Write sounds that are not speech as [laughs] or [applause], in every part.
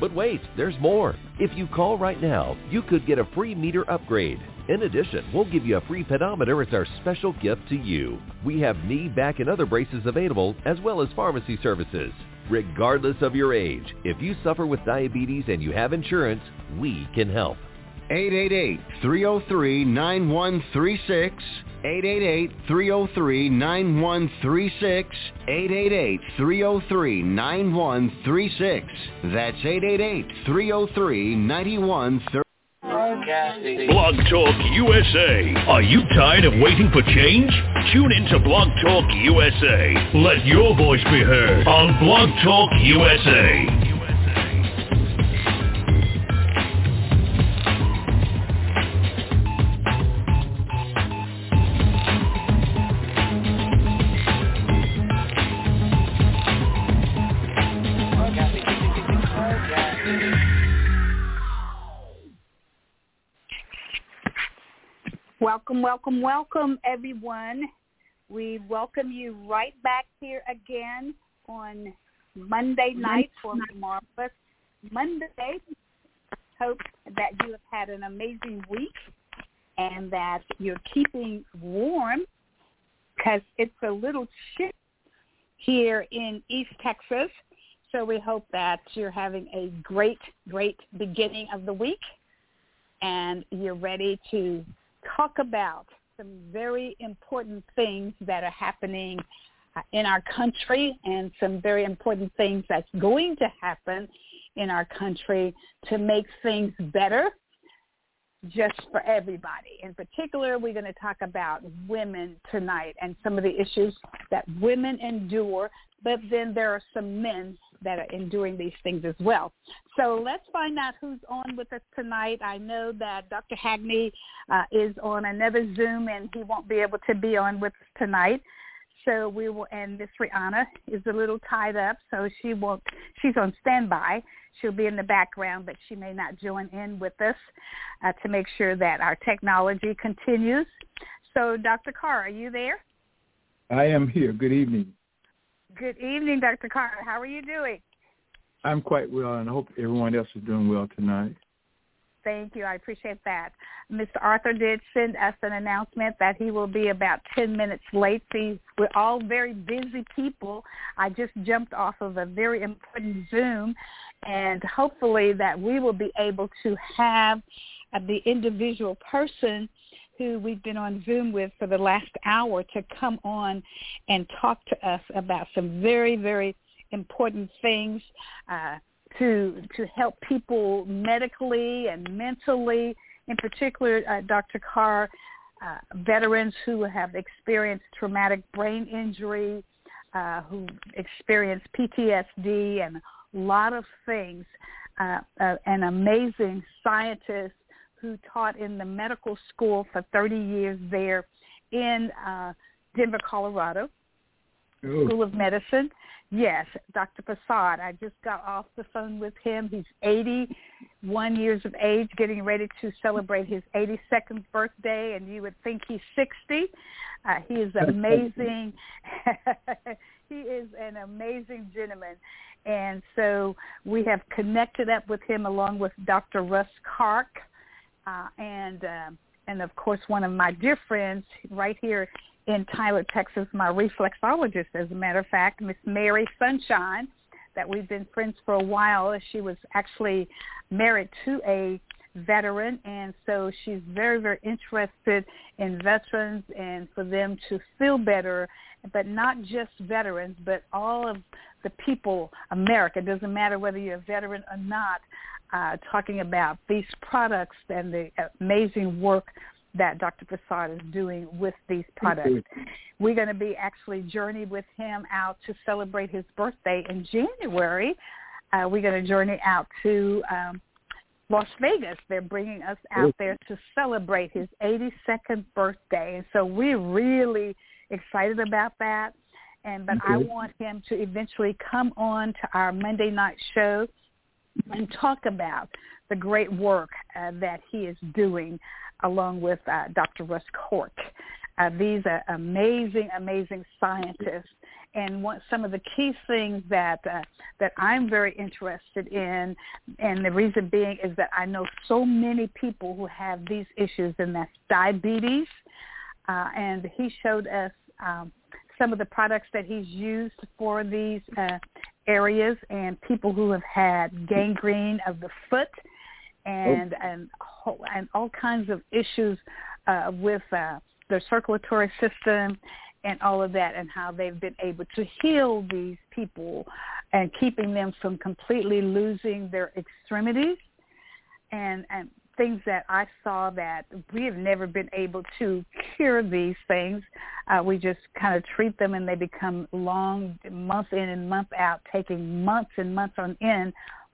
But wait, there's more. If you call right now, you could get a free meter upgrade. In addition, we'll give you a free pedometer as our special gift to you. We have knee, back, and other braces available, as well as pharmacy services. Regardless of your age, if you suffer with diabetes and you have insurance, we can help. 888-303-9136. 888-303-9136. 888-303-9136. That's 888-303-9136. Blog Talk USA. Are you tired of waiting for change? Tune into Blog Talk USA. Let your voice be heard on Blog Talk USA. Welcome, welcome, welcome, everyone. We welcome you right back here again on Monday night for Marvelous Monday. Hope that you have had an amazing week and that you're keeping warm because it's a little chilly here in East Texas. So we hope that you're having a great, great beginning of the week and you're ready to talk about some very important things that are happening uh, in our country and some very important things that's going to happen in our country to make things better just for everybody. In particular, we're going to talk about women tonight and some of the issues that women endure, but then there are some men that are enduring these things as well. So let's find out who's on with us tonight. I know that Dr. Hagney uh, is on another Zoom and he won't be able to be on with us tonight. So we will, and Miss Rihanna is a little tied up, so she won't. She's on standby. She'll be in the background, but she may not join in with us uh, to make sure that our technology continues. So, Dr. Carr, are you there? I am here. Good evening. Good evening, Dr. Carr. How are you doing? I'm quite well, and I hope everyone else is doing well tonight. Thank you. I appreciate that. Mr. Arthur did send us an announcement that he will be about 10 minutes late. See, we're all very busy people. I just jumped off of a very important Zoom, and hopefully that we will be able to have the individual person who we've been on Zoom with for the last hour to come on and talk to us about some very, very important things uh, to to help people medically and mentally. In particular, uh, Dr. Carr, uh, veterans who have experienced traumatic brain injury, uh, who experienced PTSD, and a lot of things. Uh, uh, an amazing scientist who taught in the medical school for 30 years there in uh, Denver, Colorado, Ooh. School of Medicine. Yes, Dr. Prasad. I just got off the phone with him. He's 81 years of age, getting ready to celebrate his 82nd birthday, and you would think he's 60. Uh, he is amazing. [laughs] he is an amazing gentleman. And so we have connected up with him along with Dr. Russ Kark, uh, and uh, and of course one of my dear friends right here in Tyler, Texas, my reflexologist, as a matter of fact, Miss Mary Sunshine, that we've been friends for a while. She was actually married to a veteran, and so she's very, very interested in veterans and for them to feel better, but not just veterans, but all of the people, America, it doesn't matter whether you're a veteran or not, uh, talking about these products and the amazing work that Dr. Prasad is doing with these products. We're going to be actually journey with him out to celebrate his birthday in January. Uh, we're going to journey out to um, Las Vegas. They're bringing us out there to celebrate his 82nd birthday, and so we're really excited about that. And but I want him to eventually come on to our Monday night show and talk about the great work uh, that he is doing along with uh, Dr. Russ Cork. Uh, these are amazing, amazing scientists. And some of the key things that uh, that I'm very interested in, and the reason being is that I know so many people who have these issues, and that's diabetes. Uh, and he showed us um, some of the products that he's used for these uh, areas, and people who have had gangrene of the foot and oh. and and all kinds of issues uh, with uh, their circulatory system and all of that, and how they've been able to heal these people and keeping them from completely losing their extremities and and things that I saw that we have never been able to cure these things. Uh, we just kind of treat them and they become long, month in and month out, taking months and months on end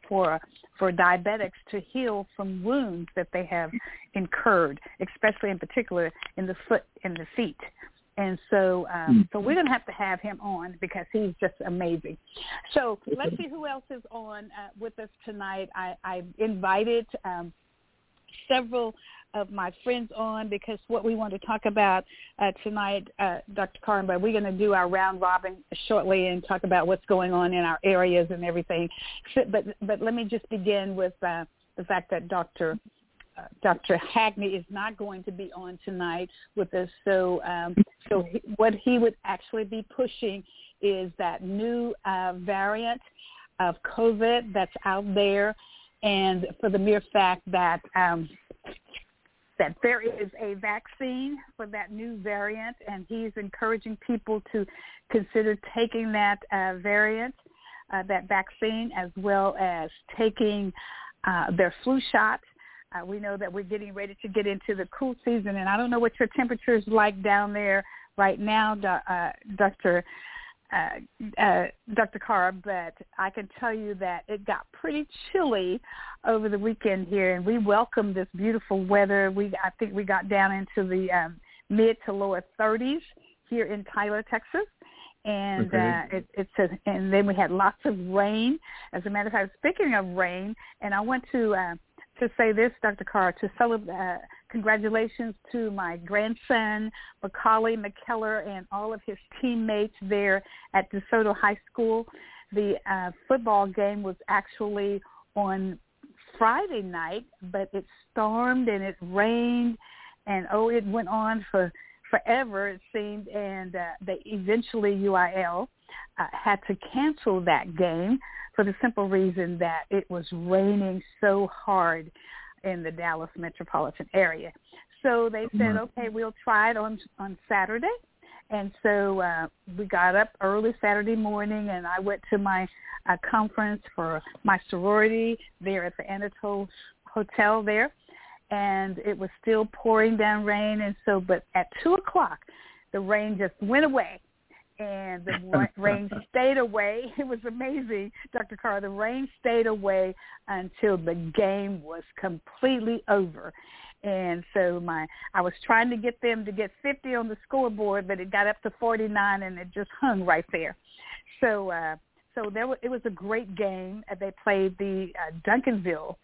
for for diabetics to heal from wounds that they have incurred, especially in particular in the foot and the feet. And so, um, so we're going to have to have him on because he's just amazing. So let's see who else is on uh, with us tonight. I, I invited um, several of my friends on because what we want to talk about uh, tonight, uh, Dr. But we're going to do our round robin shortly and talk about what's going on in our areas and everything. So, but but let me just begin with uh, the fact that Dr. Uh, Dr. Hagney is not going to be on tonight with us. So um, so he, what he would actually be pushing is that new uh, variant of COVID that's out there, and for the mere fact that um, that there is a vaccine for that new variant, and he's encouraging people to consider taking that uh, variant, uh, that vaccine, as well as taking uh, their flu shot. Uh, we know that we're getting ready to get into the cool season, and I don't know what your temperature is like down there right now, uh, Dr uh, uh, Dr. Carr, but I can tell you that it got pretty chilly over the weekend here, and we welcomed this beautiful weather. We I think we got down into the um, mid to lower 30s here in Tyler, Texas, and okay. uh, it, it's a, and then we had lots of rain. As a matter of fact, speaking of rain, and I went to uh, to say this, Dr. Carr, to celebrate. Uh, congratulations to my grandson, Macaulay McKellar, and all of his teammates there at DeSoto High School. The uh, football game was actually on Friday night, but it stormed and it rained, and oh, it went on for forever it seemed, and uh, they eventually UIL uh, had to cancel that game for the simple reason that it was raining so hard in the Dallas metropolitan area. So they said, okay, we'll try it on on Saturday. And so uh, we got up early Saturday morning, and I went to my uh, conference for my sorority there at the Anatole Hotel there, and it was still pouring down rain. And so, but at two o'clock, the rain just went away, and the [laughs] rain stayed away. [laughs] It was amazing, Dr. Carr. The rain stayed away until the game was completely over. And so my I was trying to get them to get 50 on the scoreboard, but it got up to 49 and it just hung right there. So uh so there was, it was a great game. They played the uh, Duncanville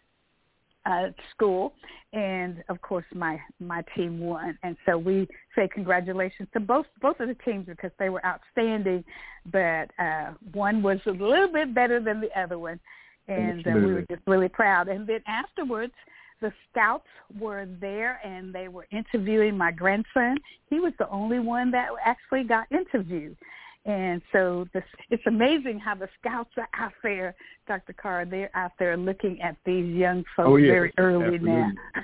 uh, school, and of course my my team won. And so we say congratulations to both both of the teams because they were outstanding, but uh, one was a little bit better than the other one, and uh, we were just really proud. And then afterwards, the scouts were there and they were interviewing my grandson. He was the only one that actually got interviewed. And so this, it's amazing how the scouts are out there, Dr. Carr. They're out there looking at these young folks oh, yes. very early Absolutely. now. [laughs]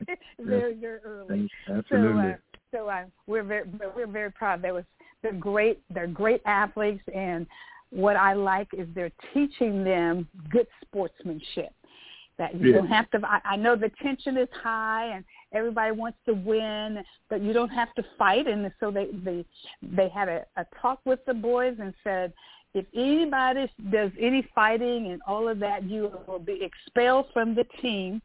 [laughs] very, very early. Absolutely. So, uh, so uh, we're very, we're very proud. There was they're great. They're great athletes, and what I like is they're teaching them good sportsmanship. That you Yeah. don't have to. I, I know the tension is high, and everybody wants to win, but you don't have to fight. And so they they they had a, a talk with the boys and said, if anybody does any fighting and all of that, you will be expelled from the team.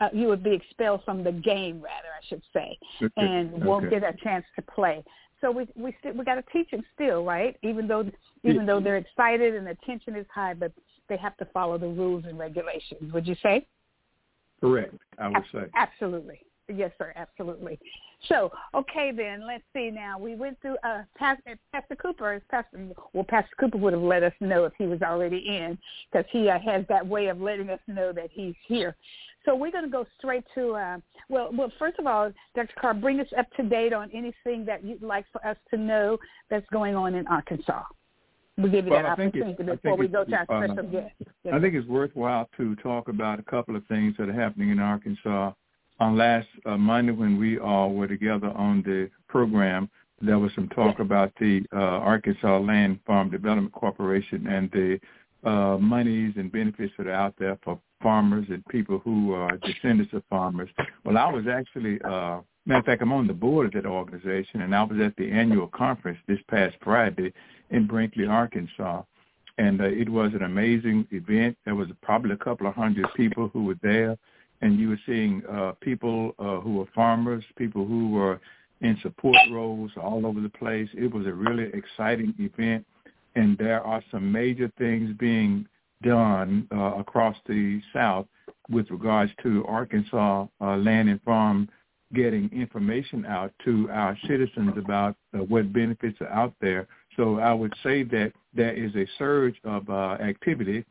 Uh, you would be expelled from the game, rather, I should say, Okay. and won't Okay. get a chance to play. So we we still we got to teach them still, right? Even though even though they're excited and the tension is high, but they have to follow the rules and regulations. Would you say? Correct. I would say. Absolutely. Yes, sir. Absolutely. So, okay, then let's see. Now we went through uh, Pastor, Pastor Cooper. Pastor, well, Pastor Cooper would have let us know if he was already in, because he uh, has that way of letting us know that he's here. So we're going to go straight to. Uh, well, well, first of all, Dr. Carr, bring us up to date on anything that you'd like for us to know that's going on in Arkansas. We'll give you Well, that opportunity before we go to our uh, special guest. I think it's worthwhile to talk about a couple of things that are happening in Arkansas. On last uh, Monday, when we all were together on the program, there was some talk about the uh, Arkansas Land Farm Development Corporation and the uh, monies and benefits that are out there for farmers and people who are descendants of farmers. Well, I was actually, uh, matter of fact, I'm on the board of that organization, and I was at the annual conference this past Friday in Brinkley, Arkansas and uh, it was an amazing event. There was probably a couple of hundred people who were there, and you were seeing uh, people uh, who were farmers, people who were in support roles all over the place. It was a really exciting event, and there are some major things being done uh, across the South with regards to Arkansas uh, land and farm getting information out to our citizens about uh, what benefits are out there. So I would say that there is a surge of uh, activity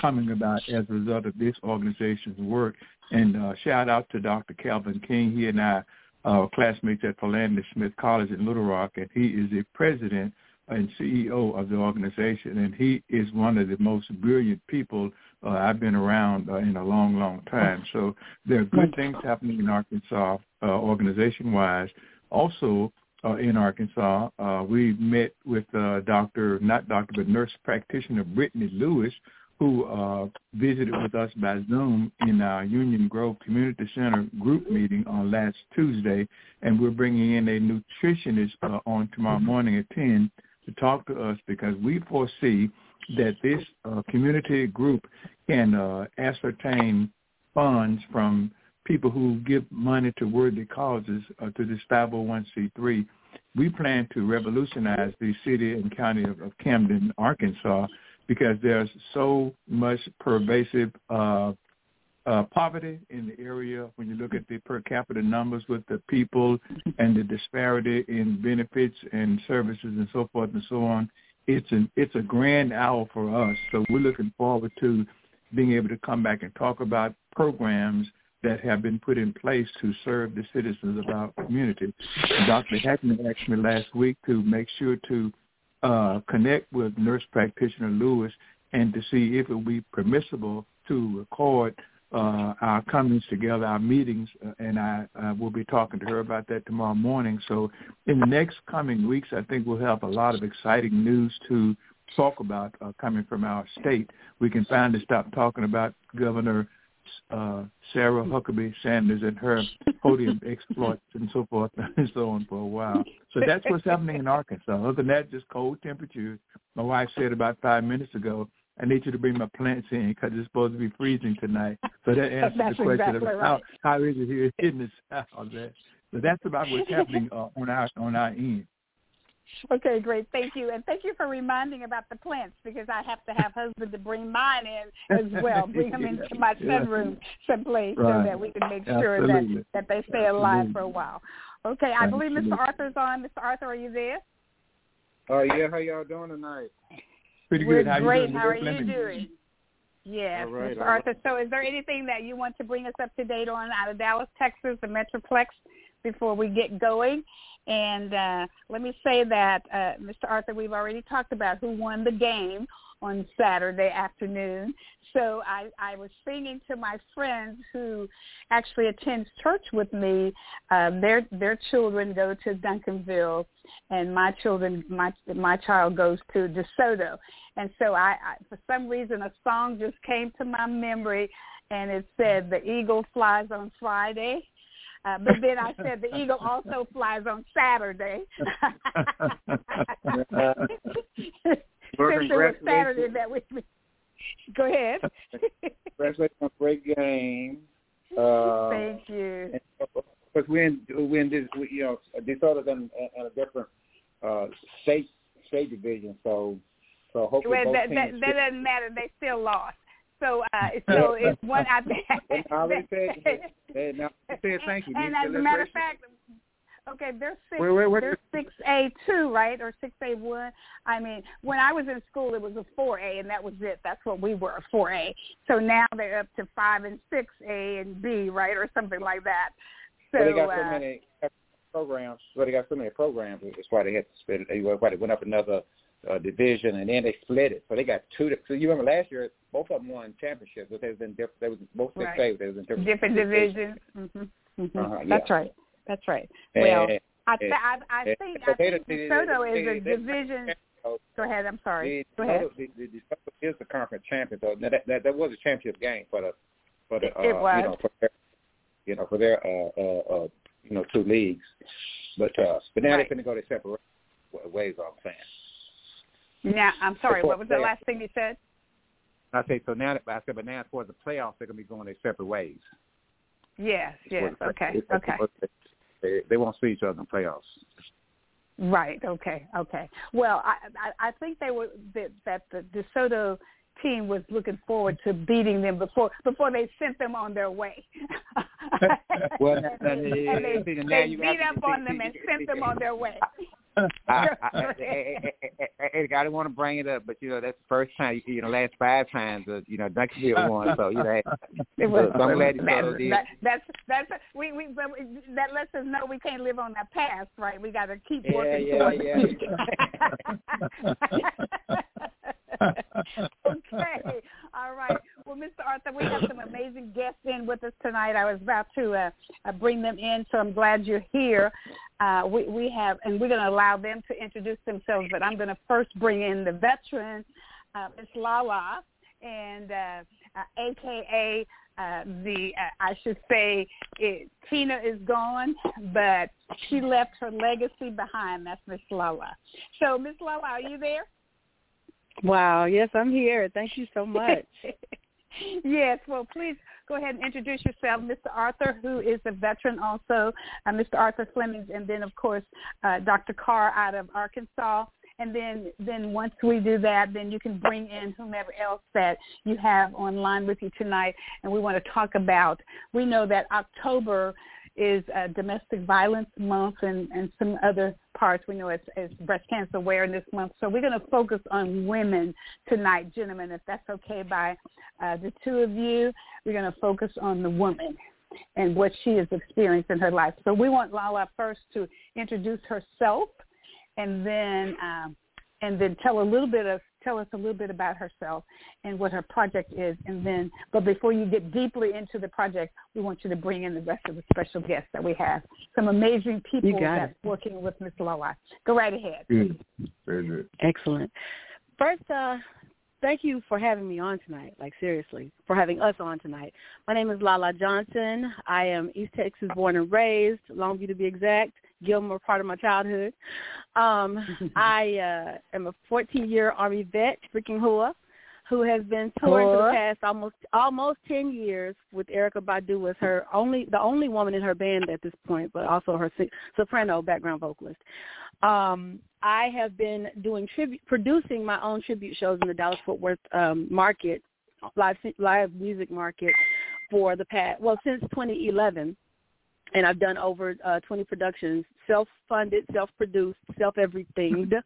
coming about as a result of this organization's work. And uh, shout out to Dr. Calvin King. He and I are classmates at Philander Smith College in Little Rock, and he is the president and CEO of the organization. And he is one of the most brilliant people uh, I've been around uh, in a long, long time. So there are good things happening in Arkansas uh, organization-wise. Also, uh, in Arkansas, uh, we met with uh, Dr. not Dr. but nurse practitioner Brittany Lewis, who uh, visited with us by Zoom in our Union Grove Community Center group meeting on last Tuesday, and we're bringing in a nutritionist uh, on tomorrow morning at 10 to talk to us because we foresee that this uh, community group can uh, ascertain funds from people who give money to worthy causes uh, to this 501c3. We plan to revolutionize the city and county of, of Camden, Arkansas, because there's so much pervasive uh, uh, poverty in the area. When you look at the per capita numbers with the people and the disparity in benefits and services and so forth and so on, it's an it's a grand hour for us. So we're looking forward to being able to come back and talk about programs that have been put in place to serve the citizens of our community. Dr. Hackman asked me last week to make sure to uh, connect with nurse practitioner Lewis and to see if it would be permissible to record uh, our comings together, our meetings, uh, and I uh, will be talking to her about that tomorrow morning. So in the next coming weeks, I think we'll have a lot of exciting news to talk about uh, coming from our state. We can finally stop talking about Governor uh, Sarah Huckabee Sanders and her podium [laughs] exploits and so forth [laughs] and so on for a while. So that's what's happening in Arkansas. Other than that, just cold temperatures. My wife said about five minutes ago, I need you to bring my plants in because it's supposed to be freezing tonight. So that [laughs] answers That's the question exactly of how, right. how is it here in the South. That. So that's about what's happening uh, on our on our end. Okay, great. Thank you. And thank you for reminding about the plants because I have to have husband to bring mine in as well. [laughs] Bring them into my Yeah. sunroom simply so that we can make sure Absolutely. that, that they stay alive Absolutely. for a while. Okay, I believe Mr. Absolutely. Arthur's on. Mr. Arthur, are you there? Oh yeah, how y'all doing tonight? Pretty We're good. How great. doing? How are you Lemon? doing? Yes, All right, Mr. all Arthur. So is there anything that you want to bring us up to date on out of Dallas, Texas, the Metroplex before we get going? And uh, let me say that, uh, Mr. Arthur, we've already talked about who won the game on Saturday afternoon. So I, I was singing to my friends who actually attends church with me. Um, their their children go to Duncanville, and my children my my child goes to DeSoto. And so I, I for some reason a song just came to my memory, and it said the eagle flies on Friday. Uh, but then I said the eagle also flies on Saturday. [laughs] Since it was Saturday that we go ahead. Congratulations on a great game. Uh, [laughs] Thank you. Because we're in this, we, you know, DeSoto's in, in a different uh, state state division, so so hopefully Well, both that, that, that doesn't matter. They still lost. So, uh, [laughs] so it's one. I They already said, they, now, they said thank you. And They as a matter of fact, okay, they're six. Wait, wait, wait. They're six A two, right, or six A one. I mean, when I was in school, it was a four A, and that was it. That's what we were, a four A. So now they're up to five and six A and B, right, or something like that. So, well, they got so uh, many programs. Well, they got so many programs. That's why they had to split it. That's Why they went up another uh, division, and then they split it. So they got two. So you remember last year, both of them won championships, but they was in different. They was both six Right. A. They was in different different divisions. hmm hmm Uh-huh, That's right. That's right. Well, I, th- and- I, I think I think DeSoto is a they- division. Go ahead. I'm sorry. The, Go ahead. the, the, the, the is the conference champion. So that, that that was a championship game for the for the It- uh, it was. you know for their, you know for their uh, uh, uh, you know two leagues. But uh, but now Right. they're going to go their separate ways. I'm saying. Now, I'm sorry. What was the last thing you said? I say so now. I said, but now towards the playoffs, they're going to be going their separate ways. Yes. Yes. Okay. it's- Okay. They, they won't see each other in the playoffs. Right. Okay. Okay. Well, I I, I think they were that, that the DeSoto team was looking forward to beating them before before they sent them on their way. [laughs] Well, [laughs] and they, and they, see, now they beat up on them and sent them on their way. [laughs] I, I, I, I, don't want to bring it up, but you know that's the first time. You know, last five times, uh, you know, Duncanville [laughs] won. So you know, It was, so I'm glad you that, did. that, that's that's we we that lets us know we can't live on that past, right? We got to keep Yeah, working yeah, towards yeah. [laughs] okay, all right. Well, Mr. Arthur, we have some amazing guests in with us tonight. I was about to uh, uh, bring them in, so I'm glad you're here. Uh, we we have, and we're going to allow them to introduce themselves, but I'm going to first bring in the veteran, uh, Miss Lala, and uh, uh, AKA uh, the uh, I should say it, Tina is gone, but she left her legacy behind. That's Miss Lala. So, Miss Lala, are you there? Wow. Yes, I'm here. Thank you so [laughs] much. Yes. Well, please go ahead and introduce yourself, Mr. Arthur, who is a veteran also, uh, Mr. Arthur Flemings, and then of course uh, Dr. Carr out of Arkansas. And then, then once we do that, then you can bring in whomever else that you have online with you tonight. And we want to talk about. We know that October is uh, domestic violence month and, and some other parts. We know it's, it's breast cancer awareness month. So we're going to focus on women tonight, gentlemen, if that's okay by uh, the two of you. We're going to focus on the woman and what she has experienced in her life. So we want Lala first to introduce herself and then um, and then tell a little bit of tell us a little bit about herself and what her project is and then but before you get deeply into the project we want you to bring in the rest of the special guests that we have some amazing people You got that's working with Miss Lala. Go right ahead. Good. Very good. Excellent. First, uh, thank you for having me on tonight. Like seriously, for having us on tonight. My name is Lala Johnson. I am East Texas born and raised, Longview to be exact. Gilmer, part of my childhood. Um, [laughs] I uh, am a 14-year Army vet, freaking Hooah, who has been touring for the past almost almost 10 years with Erykah Badu as her only the only woman in her band at this point, but also her soprano background vocalist. Um, I have been doing tribute, producing my own tribute shows in the Dallas Fort Worth um, market, live live music market, for the past well since 2011 and I've done over uh, 20 productions, self-funded, self-produced, self-everythinged. [laughs]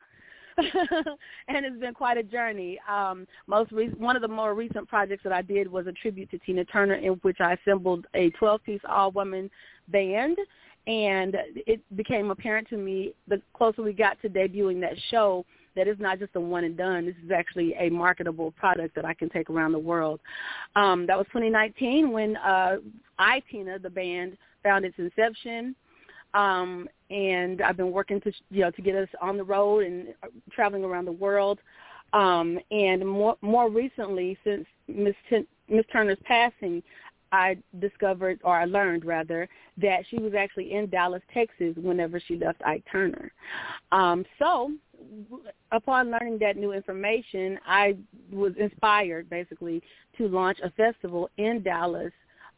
[laughs] and it's been quite a journey. Um, most re- one of the more recent projects that I did was a tribute to Tina Turner, in which I assembled a 12-piece all-woman band, and it became apparent to me the closer we got to debuting that show that it's not just a one and done. This is actually a marketable product that I can take around the world. Um, that was 2019 when uh, I, Tina, the band, found its inception um, and I've been working to you know to get us on the road and uh, traveling around the world. Um, and more more recently, since Miss Turner's passing, I discovered, or I learned rather, that she was actually in Dallas, Texas, whenever she left Ike Turner. Um, so, upon learning that new information, I was inspired, basically, to launch a festival in Dallas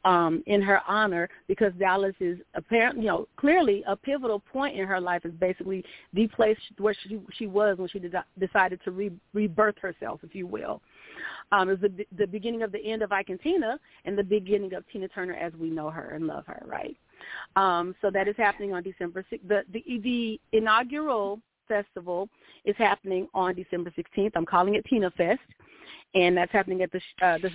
um, in her honor because Dallas is apparently, you know, clearly a pivotal point in her life is basically the place where she she was when she de- decided to re- rebirth herself, if you will. Um, it was the, the beginning of the end of Ike and Tina and the beginning of Tina Turner as we know her and love her, right? Um, so that is happening on December 6th. The, the, the inaugural festival is happening on December 16th. I'm calling it Tina Fest, and that's happening at the uh, the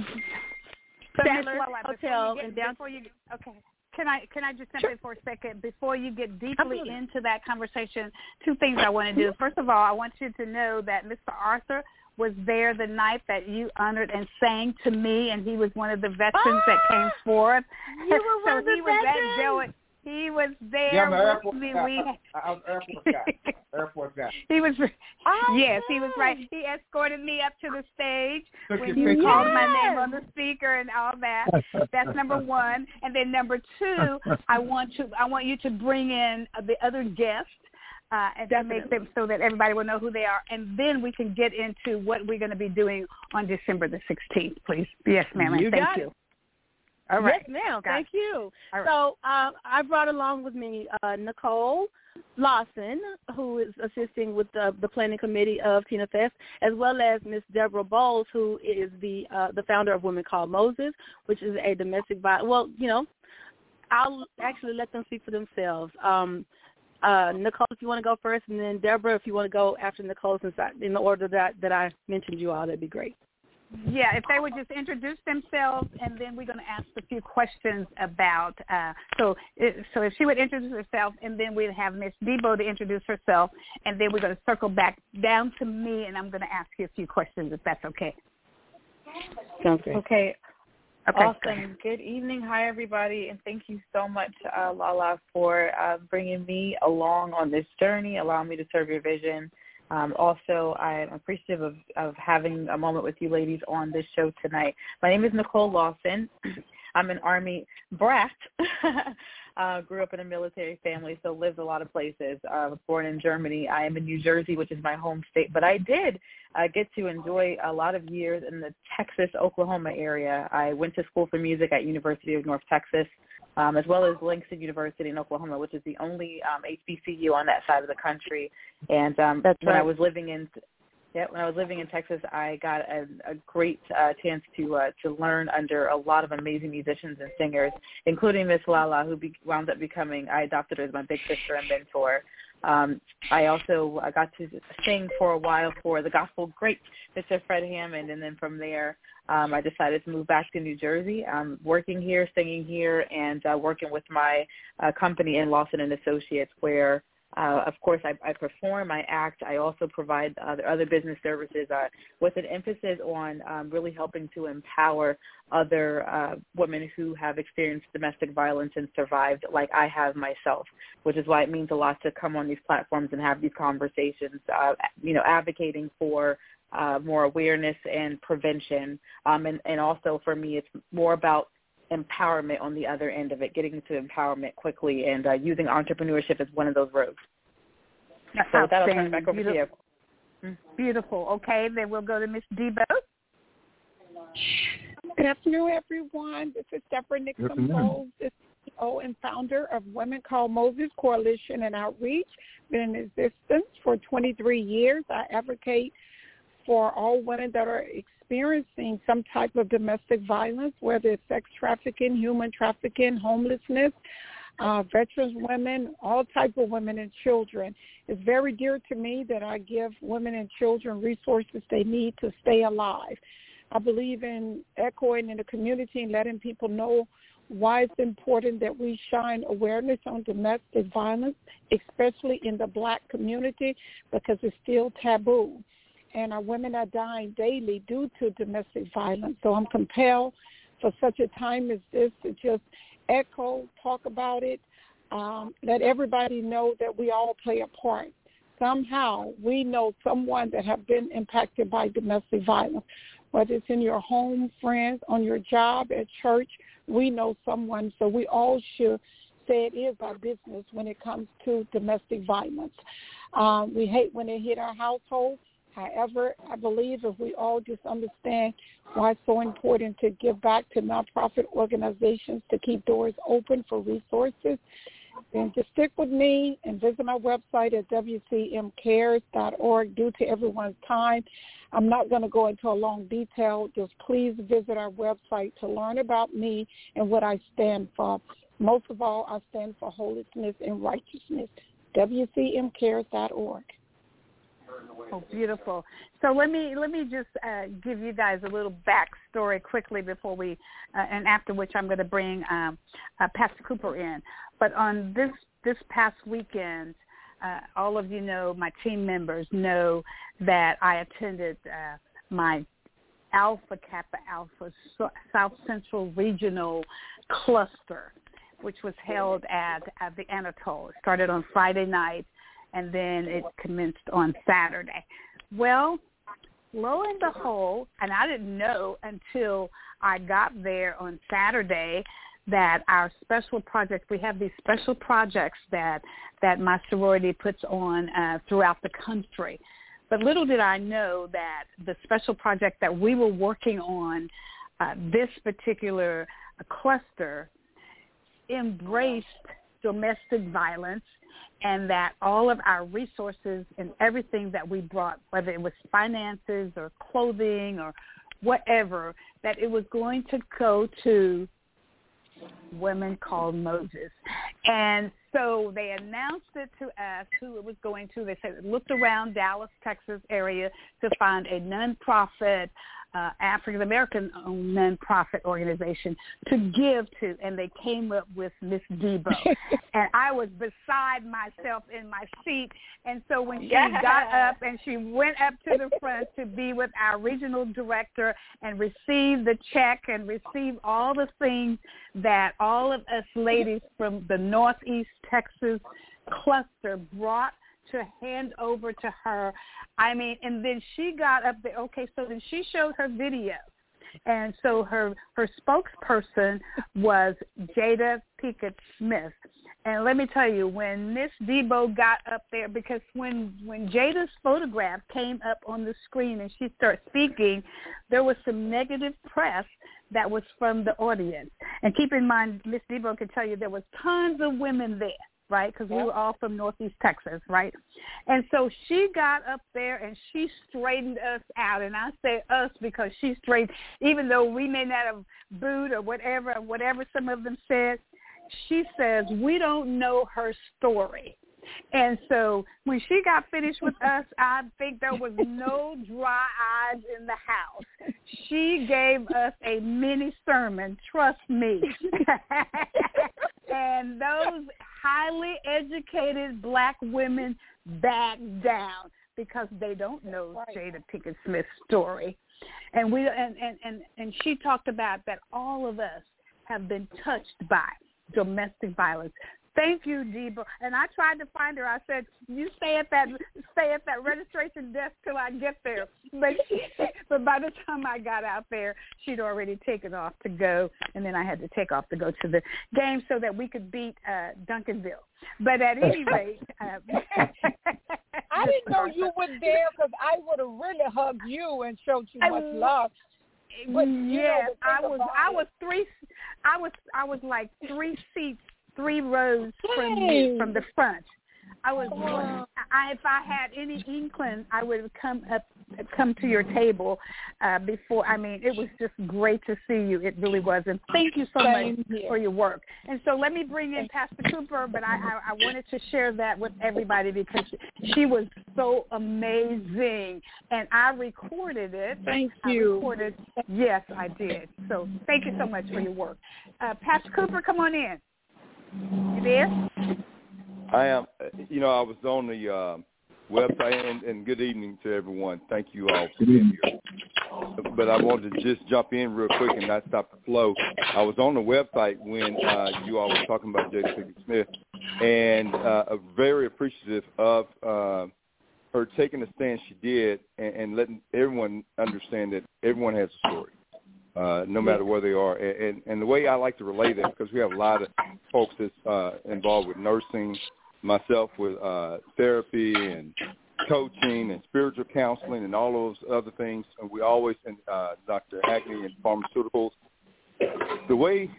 so Statler Hotel in down- before you okay. Can I can I just jump in for a second before you get deeply Absolutely. into that conversation? Two things I want to do. First of all, I want you to know that Mr. Arthur was there the night that you honored and sang to me, and he was one of the veterans that came forth. You were [laughs] so one of the he was that veterans? He was there Yeah, I'm an with [laughs] airport me. guy. [laughs] We I, I was an airport guy. Airport guy. he was Awesome. yes, he was right. He escorted me up to the stage Took when you picture. called my name on the speaker and all that. That's number [laughs] one. And then number two, I want to I want you to bring in uh, the other guests. Uh, and to make them so that everybody will know who they are, and then we can get into what we're going to be doing on December the 16th, please. Yes, ma'am. and You thank got you. All right. Yes, ma'am. Got Thank you. All right. So uh, I brought along with me uh, Nicole Lawson, who is assisting with the, the planning committee of Tina Fest, as well as Miss Deborah Bowles, who is the uh, the founder of Women Called Moses, which is a domestic violence. Well, you know, I'll actually let them speak for themselves. Um, uh, Nicole, if you want to go first, and then Deborah, if you want to go after Nicole, since I, in the order that that I mentioned you all, that'd be great. Yeah, if they would just introduce themselves, and then we're going to ask a few questions about. Uh, so, so if she would introduce herself, and then we'd have Miss Debo to introduce herself, and then we're going to circle back down to me, and I'm going to ask you a few questions, if that's okay. Sounds great. Okay. Okay. Awesome. Good evening. Hi, everybody. And thank you so much, uh, Lala, for uh, bringing me along on this journey, allowing me to serve your vision. Um, also, I'm appreciative of, of having a moment with you ladies on this show tonight. My name is Nicole Lawson. [clears throat] I'm an Army brat. [laughs] uh, grew up in a military family, so lived a lot of places. Uh, born in Germany. I am in New Jersey, which is my home state. But I did uh, get to enjoy a lot of years in the Texas, Oklahoma area. I went to school for music at University of North Texas, um, as well as Langston University in Oklahoma, which is the only um, HBCU on that side of the country. And um, That's when I was living in yeah, when I was living in Texas, I got a, a great uh, chance to uh, to learn under a lot of amazing musicians and singers, including Miss Lala, who be, wound up becoming. I adopted her as my big sister and mentor. Um, I also I got to sing for a while for the gospel great Mr. Fred Hammond, and then from there um, I decided to move back to New Jersey. I'm working here, singing here, and uh, working with my uh, company in Lawson and Associates, where uh, of course, I, I perform, I act. I also provide other, other business services uh, with an emphasis on um, really helping to empower other uh, women who have experienced domestic violence and survived, like I have myself. Which is why it means a lot to come on these platforms and have these conversations. Uh, you know, advocating for uh, more awareness and prevention, um, and, and also for me, it's more about empowerment on the other end of it, getting to empowerment quickly and uh, using entrepreneurship as one of those roads. So that, I'll turn back over to you. Beautiful. Okay, then we'll go to Miss Debo. Good afternoon, everyone. This is Deborah Good Nixon afternoon. Bowles, the CEO and founder of Women Called Moses Coalition and Outreach. Been in existence for 23 years. I advocate for all women that are experiencing some type of domestic violence, whether it's sex trafficking, human trafficking, homelessness. uh, veterans women, all type of women and children. It's very dear to me that I give women and children resources they need to stay alive. I believe in echoing in the community and letting people know why it's important that we shine awareness on domestic violence, especially in the black community, because it's still taboo. And our women are dying daily due to domestic violence. So I'm compelled for such a time as this to just echo, talk about it, um, let everybody know that we all play a part. Somehow we know someone that have been impacted by domestic violence, whether it's in your home, friends, on your job, at church, we know someone. So we all should say it is our business when it comes to domestic violence. Um, we hate when it hit our household. However, I believe if we all just understand why it's so important to give back to nonprofit organizations to keep doors open for resources, then just stick with me and visit my website at wcmcares.org. Due to everyone's time, I'm not going to go into a long detail. Just please visit our website to learn about me and what I stand for. Most of all, I stand for holiness and righteousness. WCMcares.org. Oh, beautiful. So let me let me just uh, give you guys a little backstory quickly before we, uh, and after which I'm going to bring um, uh, Pastor Cooper in. But on this this past weekend, uh, all of you know, my team members know that I attended uh, my Alpha Kappa Alpha South Central Regional Cluster, which was held at, at the Anatole. It started on Friday night and then it commenced on Saturday. Well, lo and behold, and I didn't know until I got there on Saturday that our special project we have these special projects that, that my sorority puts on uh, throughout the country. But little did I know that the special project that we were working on, uh, this particular cluster, embraced domestic violence and that all of our resources and everything that we brought, whether it was finances or clothing or whatever, that it was going to go to women called Moses. And so they announced it to us who it was going to. They said it looked around Dallas, Texas area to find a nonprofit uh, African American nonprofit organization to give to, and they came up with Miss Debo, [laughs] and I was beside myself in my seat. And so when she yeah. got up and she went up to the front to be with our regional director and receive the check and receive all the things that all of us ladies from the Northeast Texas cluster brought to hand over to her. I mean, and then she got up there. Okay, so then she showed her video. And so her her spokesperson was Jada Pinkett Smith. And let me tell you, when Miss Debo got up there, because when when Jada's photograph came up on the screen and she started speaking, there was some negative press that was from the audience. And keep in mind, Miss Debo can tell you there was tons of women there right? Because we were all from Northeast Texas, right? And so she got up there and she straightened us out. And I say us because she straightened, even though we may not have booed or whatever, whatever some of them said, she says, we don't know her story. And so when she got finished with [laughs] us, I think there was no dry eyes in the house. She gave us a mini sermon, trust me. [laughs] and those highly educated black women back down because they don't know. Jada Pinkett Smith's story. And we and, and, and, and she talked about that all of us have been touched by domestic violence. Thank you, Debo. And I tried to find her. I said, "You stay at that stay at that registration desk till I get there." But she, [laughs] but by the time I got out there, she'd already taken off to go, and then I had to take off to go to the game so that we could beat uh Duncanville. But at any [laughs] rate, uh, [laughs] I didn't know you were there because I would have really hugged you and showed you much love. But yes, I was. I was three. I was. I was like three seats three rows from you, from the front. I was, I, if I had any inkling, I would have come up, come to your table uh, before. I mean, it was just great to see you. It really was, and thank you so much for your work. And so let me bring in Pastor Cooper, but I, I, I wanted to share that with everybody because she was so amazing, and I recorded it. Thank you. I recorded. Yes, I did. So thank you so much for your work. Uh, Pastor Cooper, come on in. You there? I am. You know, I was on the uh, website, and, and good evening to everyone. Thank you all for being here. But I wanted to just jump in real quick and not stop the flow. I was on the website when uh, you all were talking about Jada Pinkett Smith, and uh, very appreciative of uh, her taking the stand she did and, and letting everyone understand that everyone has a story uh, no matter where they are. And, and, and the way I like to relay that, because we have a lot of folks that's uh, involved with nursing, myself with uh, therapy and coaching and spiritual counseling and all those other things. And we always, and uh, Dr. Hackney and pharmaceuticals. The way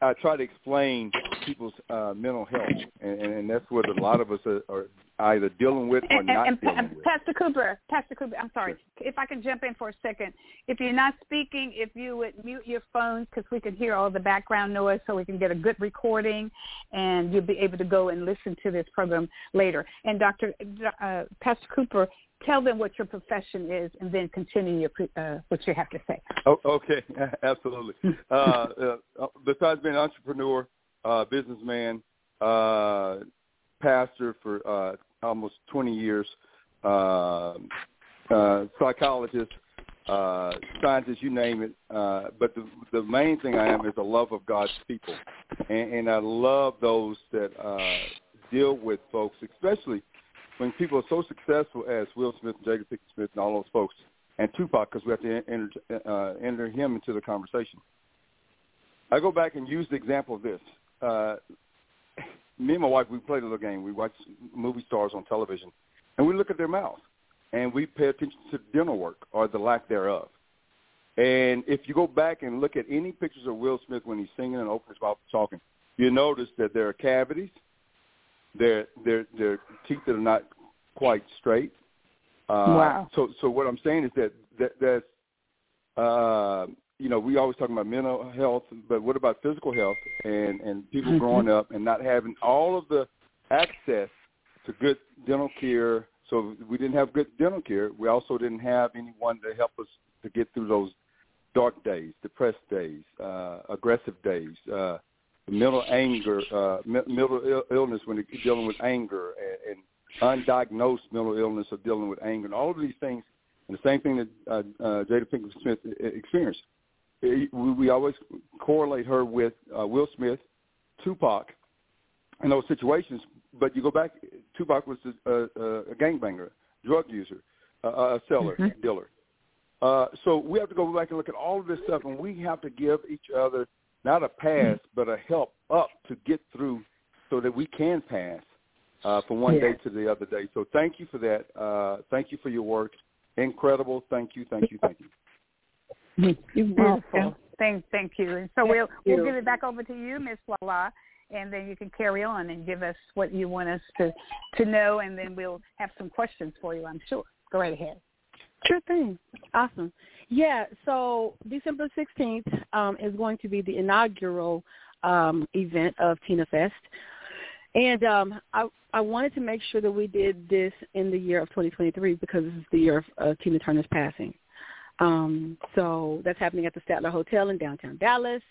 I try to explain people's uh, mental health, and, and that's what a lot of us are, are either dealing with or and, not and, dealing and with. Pastor Cooper, Pastor Cooper, I'm sorry. If I can jump in for a second. If you're not speaking, if you would mute your phones because we can hear all the background noise so we can get a good recording and you'll be able to go and listen to this program later. And Dr. Uh, Pastor Cooper, tell them what your profession is and then continue your, uh, what you have to say. Oh, okay, [laughs] absolutely. uh, uh, besides being an entrepreneur, uh, businessman, uh, pastor for uh, almost 20 years, uh, uh, psychologist, uh, scientist, you name it. Uh, but the, the main thing I am is a love of God's people, and, and I love those that uh, deal with folks, especially when people are so successful as Will Smith, Jacob Pickett Smith, and all those folks, and Tupac, because we have to enter, uh, enter him into the conversation. I go back and use the example of this. Uh, me and my wife, we played a little game. We watch movie stars on television, and we look at their mouths, and we pay attention to dental work or the lack thereof. And if you go back and look at any pictures of Will Smith when he's singing and opening his mouth talking, you notice that there are cavities, there there there teeth that are not quite straight. Uh, wow. So so what I'm saying is that that that's uh, you know, we always talk about mental health, but what about physical health and and people Mm-hmm. growing up and not having all of the access to good dental care? So we didn't have good dental care. We also didn't have anyone to help us to get through those dark days, depressed days, uh, aggressive days, uh, mental anger, uh, mental Ill- illness when you're dealing with anger, and, and undiagnosed mental illness or dealing with anger, and all of these things. And the same thing that uh, uh, Jada Pinkett Smith experienced. We, we always correlate her with uh, Will Smith, Tupac, in those situations. But you go back, Tupac was a, a, a gangbanger, drug user, a, a seller, Mhm. dealer. Uh, so we have to go back and look at all of this stuff, and we have to give each other not a pass, but a help up to get through, so that we can pass uh, from one day to the other day. So thank you for that. Uh, thank you for your work. Incredible. Thank you. Thank you. Thank you. [laughs] You're Beautiful. Thank, thank you. And so Thank we'll we'll give it back over to you, Miss Lala, and then you can carry on and give us what you want us to to know, and then we'll have some questions for you. I'm sure. Go right ahead. Sure thing. Awesome. Yeah, so December 16th um, is going to be the inaugural um, event of Tina Fest. And um, I, I wanted to make sure that we did this in the year of 2023 because this is the year of uh, Tina Turner's passing. Um, so that's happening at the Statler Hotel in downtown Dallas.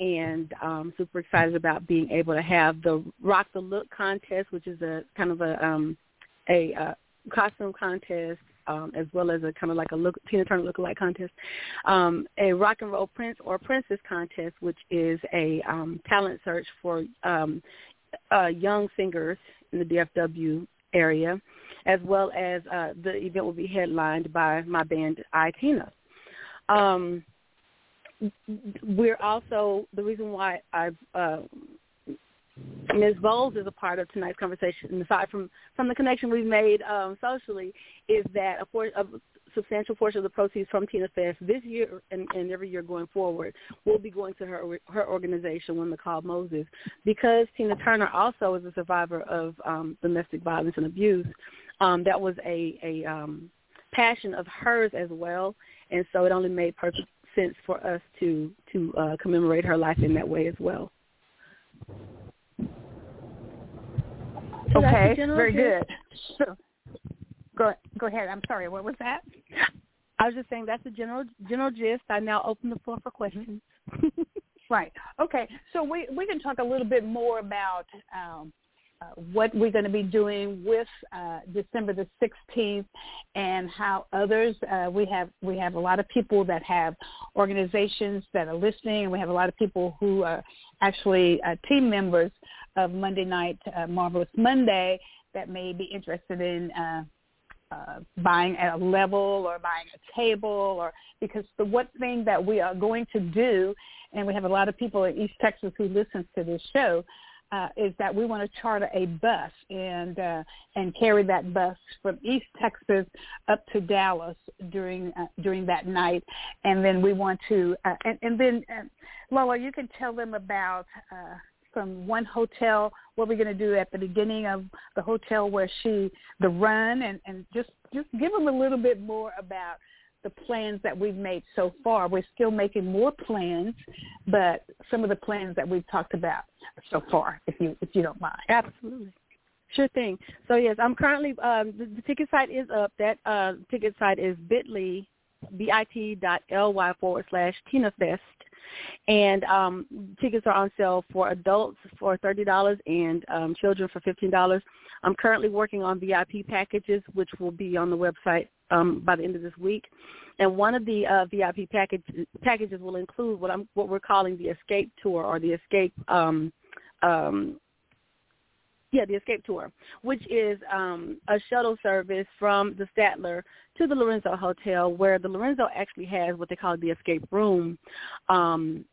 And um, super excited about being able to have the Rock the Look contest, which is a kind of a um, a uh, costume contest um, as well as a kind of like a look, Tina Turner lookalike contest, um, a rock and roll prince or princess contest, which is a um, talent search for um, uh, young singers in the DFW area, as well as uh, the event will be headlined by my band I Tina. Um, we're also the reason why I've uh, Ms. Bowles is a part of tonight's conversation. Aside from from the connection we've made um, socially, is that a, a substantial portion of the proceeds from Tina Fest this year and, and every year going forward will be going to her her organization, Women Called Moses, because Tina Turner also is a survivor of um, domestic violence and abuse. Um, that was a a um, passion of hers as well, and so it only made perfect sense for us to to uh, commemorate her life in that way as well. Okay, very good. So, go go ahead. I'm sorry. What was that? I was just saying that's the general general gist. I now open the floor for questions. [laughs] right. Okay. So we we can talk a little bit more about um, what we're going to be doing with uh, December the 16th and how others uh, we have we have a lot of people that have organizations that are listening. And we have a lot of people who are actually uh, team members of Monday Night uh, Marvelous Monday that may be interested in uh, uh, buying at a level or buying a table or because the one thing that we are going to do and we have a lot of people in East Texas who listens to this show uh, is that we want to charter a bus and uh, and carry that bus from East Texas up to Dallas during uh, during that night, and then we want to uh, and, and then uh, Lola, you can tell them about uh, from one hotel what we're going to do at the beginning of the hotel where she the run and and just just give them a little bit more about the plans that we've made so far. We're still making more plans, but some of the plans that we've talked about so far, if you if you don't mind. Absolutely. Sure thing. So yes, I'm currently um, the, the ticket site is up. That uh, ticket site is bit.ly, bit.ly forward slash Tina Fest and um, tickets are on sale for adults for thirty dollars and um, children for fifteen dollars. I'm currently working on VIP packages, which will be on the website um, by the end of this week. And one of the uh, VIP package, packages will include what I'm what we're calling the Escape Tour or the Escape um, um, yeah, the Escape Tour, which is um, a shuttle service from the Statler to the Lorenzo Hotel, where the Lorenzo actually has what they call the Escape Room, um,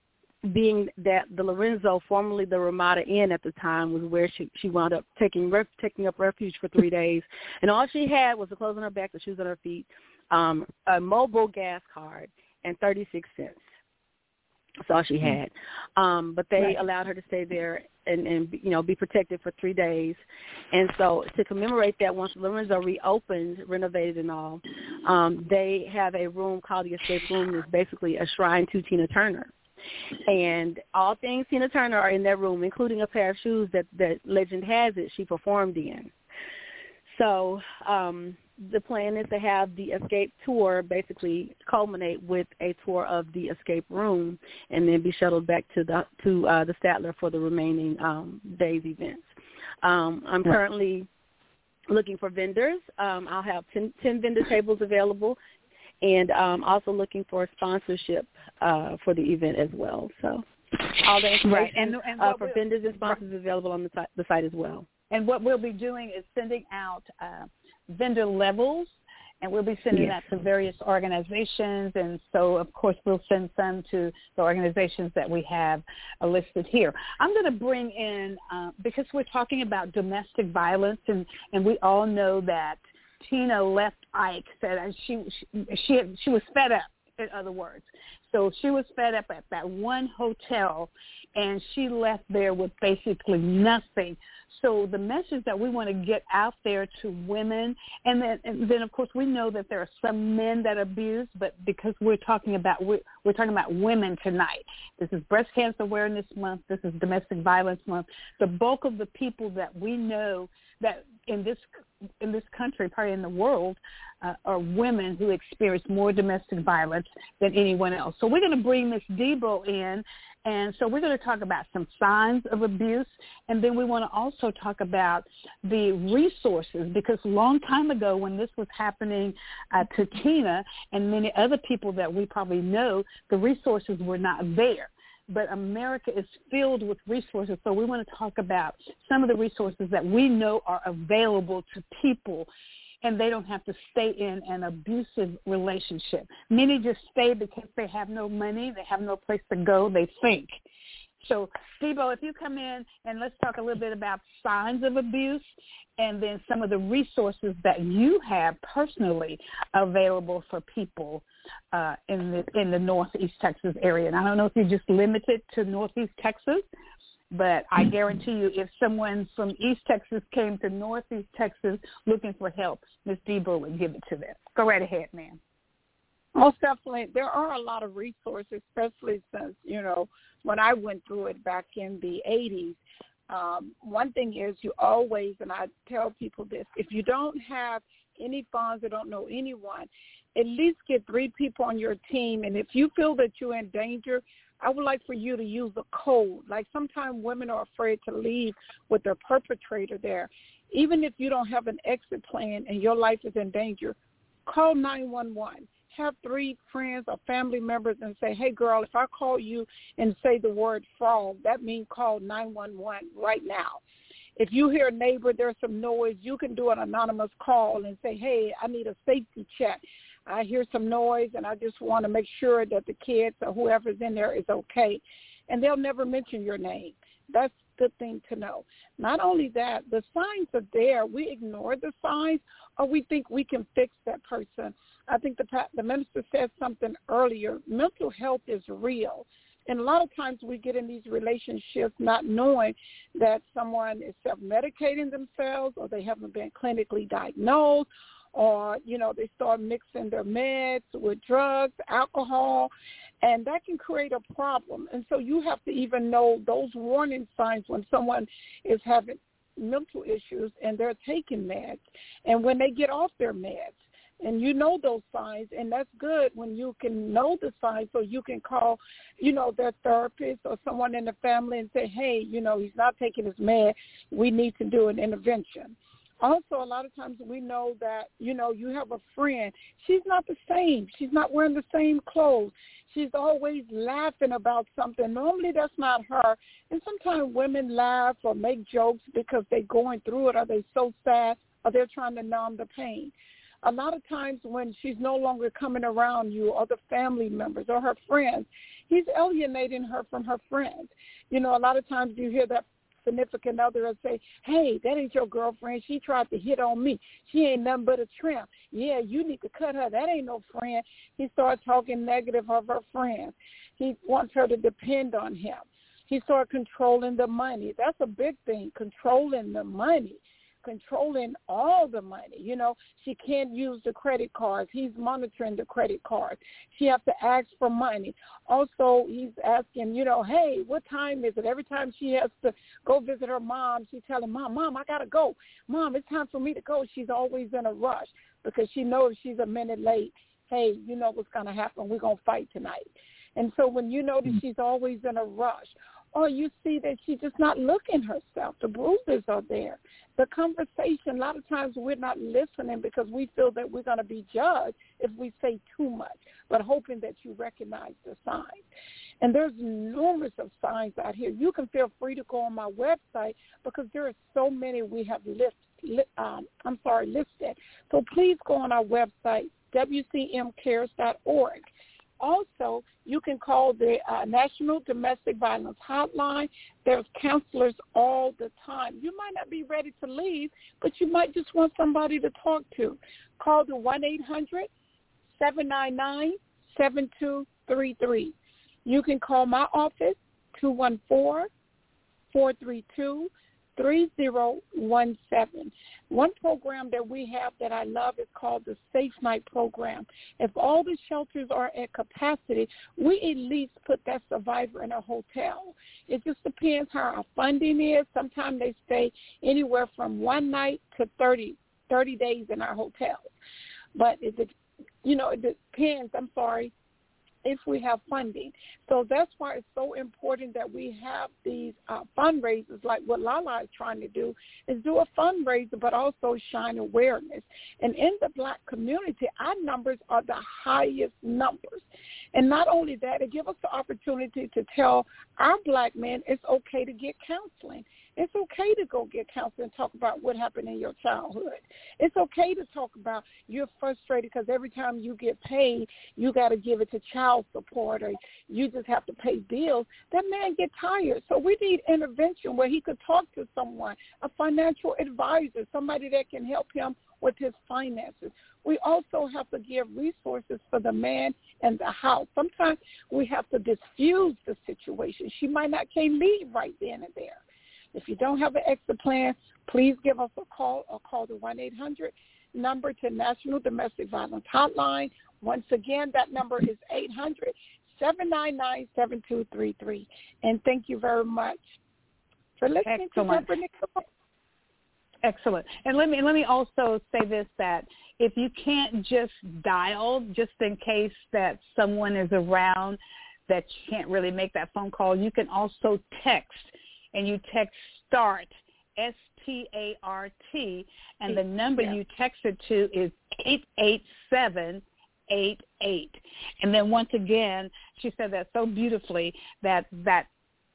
being that the Lorenzo, formerly the Ramada Inn at the time, was where she she wound up taking ref, taking up refuge for three [laughs] days, and all she had was the clothes on her back, the shoes on her feet, um, a Mobil gas card, and thirty six cents. That's all she mm-hmm. had. Um, but they right. allowed her to stay there and, and you know be protected for three days. And so to commemorate that, once Lorenzo reopened, renovated and all, um, they have a room called the Escape Room. It's basically a shrine to Tina Turner. And all things Tina Turner are in that room, including a pair of shoes that that legend has it she performed in. So um, the plan is to have the escape tour basically culminate with a tour of the escape room and then be shuttled back to the to uh, the Statler for the remaining um, days events. Um, I'm currently looking for vendors. Um, I'll have 10, 10 vendor tables available and um, also looking for sponsorship uh, for the event as well. So all the information right. and, and uh, for vendors and sponsors is available on the, site, the site as well. And what we'll be doing is sending out uh, vendor levels and we'll be sending yes. that to various organizations. And so, of course, we'll send some to the organizations that we have uh, listed here. I'm going to bring in, uh, because we're talking about domestic violence, and, and we all know that Tina left Ike, said she, she, she, she was fed up, in other words. So she was fed up at that one hotel, and she left there with basically nothing so the message that we want to get out there to women, and then and then of course we know that there are some men that abuse, but because we're talking about we're, we're talking about women tonight. This is Breast Cancer Awareness Month. This is Domestic Violence Month. The bulk of the people that we know that in this in this country, probably in the world, uh, are women who experience more domestic violence than anyone else. So we're going to bring Ms. Debo in and so we're going to talk about some signs of abuse, and then we want to also talk about the resources because a long time ago when this was happening uh, to Tina and many other people that we probably know, the resources were not there but America is filled with resources. So we want to talk about some of the resources that we know are available to people and they don't have to stay in an abusive relationship. Many just stay because they have no money, they have no place to go, they think. So, Debo, if you come in and let's talk a little bit about signs of abuse and then some of the resources that you have personally available for people uh, in the in the Northeast Texas area. And I don't know if you're just limited to Northeast Texas, But I guarantee you, if someone from East Texas came to Northeast Texas looking for help, Miss Debra would give it to them. Go right ahead, ma'am. Most definitely. There are a lot of resources, especially since, you know, when I went through it back in the 80s, um, one thing is you always, and I tell people this, if you don't have any funds or don't know anyone, at least get three people on your team. And if you feel that you're in danger, I would like for you to use a code. Like sometimes women are afraid to leave with their perpetrator there. Even if you don't have an exit plan and your life is in danger, call 911 have three friends or family members and say, hey, girl, if I call you and say the word frog, that means call 911 right now. If you hear a neighbor, there's some noise, you can do an anonymous call and say, hey, I need a safety check. I hear some noise and I just want to make sure that the kids or whoever's in there is okay. And they'll never mention your name. That's a good thing to know. Not only that, the signs are there. We ignore the signs or we think we can fix that person. I think the the minister said something earlier. Mental health is real. And a lot of times we get in these relationships not knowing that someone is self-medicating themselves or they haven't been clinically diagnosed or, you know, they start mixing their meds with drugs, alcohol, and that can create a problem. And so you have to even know those warning signs when someone is having mental issues and they're taking meds and when they get off their meds. And you know those signs and that's good when you can know the signs so you can call you know their therapist or someone in the family and say hey you know he's not taking his med we need to do an intervention also a lot of times we know that you know you have a friend. She's not the same. She's not wearing the same clothes. She's always laughing about something. Normally that's not her. And sometimes women laugh or make jokes because they're going through it or they're so sad or they're trying to numb the pain. A lot of times when she's no longer coming around you or the family members or her friends he's alienating her from her friends. You know a lot of times you hear that significant other and say, hey, that ain't your girlfriend. She tried to hit on me. She ain't nothing but a tramp. Yeah, you need to cut her. That ain't no friend. He starts talking negative of her friends. He wants her to depend on him. He started controlling the money. That's a big thing, controlling the money controlling all the money. You know, she can't use the credit cards. He's monitoring the credit cards. She has to ask for money. Also, he's asking, you know, hey, what time is it? Every time she has to go visit her mom, she's telling mom, mom, I gotta go. Mom, it's time for me to go. She's always in a rush because she knows she's a minute late. Hey, you know what's gonna happen? We're gonna fight tonight. And so when you notice hmm. she's always in a rush, or you see that she's just not looking herself. The bruises are there. The conversation, a lot of times we're not listening because we feel that we're going to be judged if we say too much, but hoping that you recognize the signs. And there's numerous of signs out here. You can feel free to go on my website because there are so many we have list, um, I'm sorry, listed. So please go on our website, wcmcares.org also, you can call the uh, National Domestic Violence Hotline. There's counselors all the time. You might not be ready to leave, but you might just want somebody to talk to. Call the 1-800-799-7233. You can call my office, 214 432 3017. One program that we have that I love is called the Safe Night Program. If all the shelters are at capacity, we at least put that survivor in a hotel. It just depends how our funding is. Sometimes they stay anywhere from one night to 30, 30 days in our hotels. But it, you know, it depends. I'm sorry if we have funding. So that's why it's so important that we have these uh, fundraisers like what Lala is trying to do is do a fundraiser but also shine awareness. And in the black community, our numbers are the highest numbers. And not only that, it gives us the opportunity to tell our black men it's okay to get counseling. It's okay to go get counseling and talk about what happened in your childhood. It's okay to talk about you're frustrated because every time you get paid, you got to give it to child support or you just have to pay bills. That man get tired. So we need intervention where he could talk to someone, a financial advisor, somebody that can help him with his finances. We also have to give resources for the man and the house. Sometimes we have to diffuse the situation. She might not can leave right then and there. If you don't have an exit plan, please give us a call or call the 1-800 number to National Domestic Violence Hotline. Once again, that number is 800 799 7233. And thank you very much for listening Excellent. to Deborah Excellent. And let me let me also say this that if you can't just dial just in case that someone is around that you can't really make that phone call, you can also text and you text start S T A R T and the number Yeah. you text it to is eight eight seven eight eight. And then once again, she said that so beautifully that that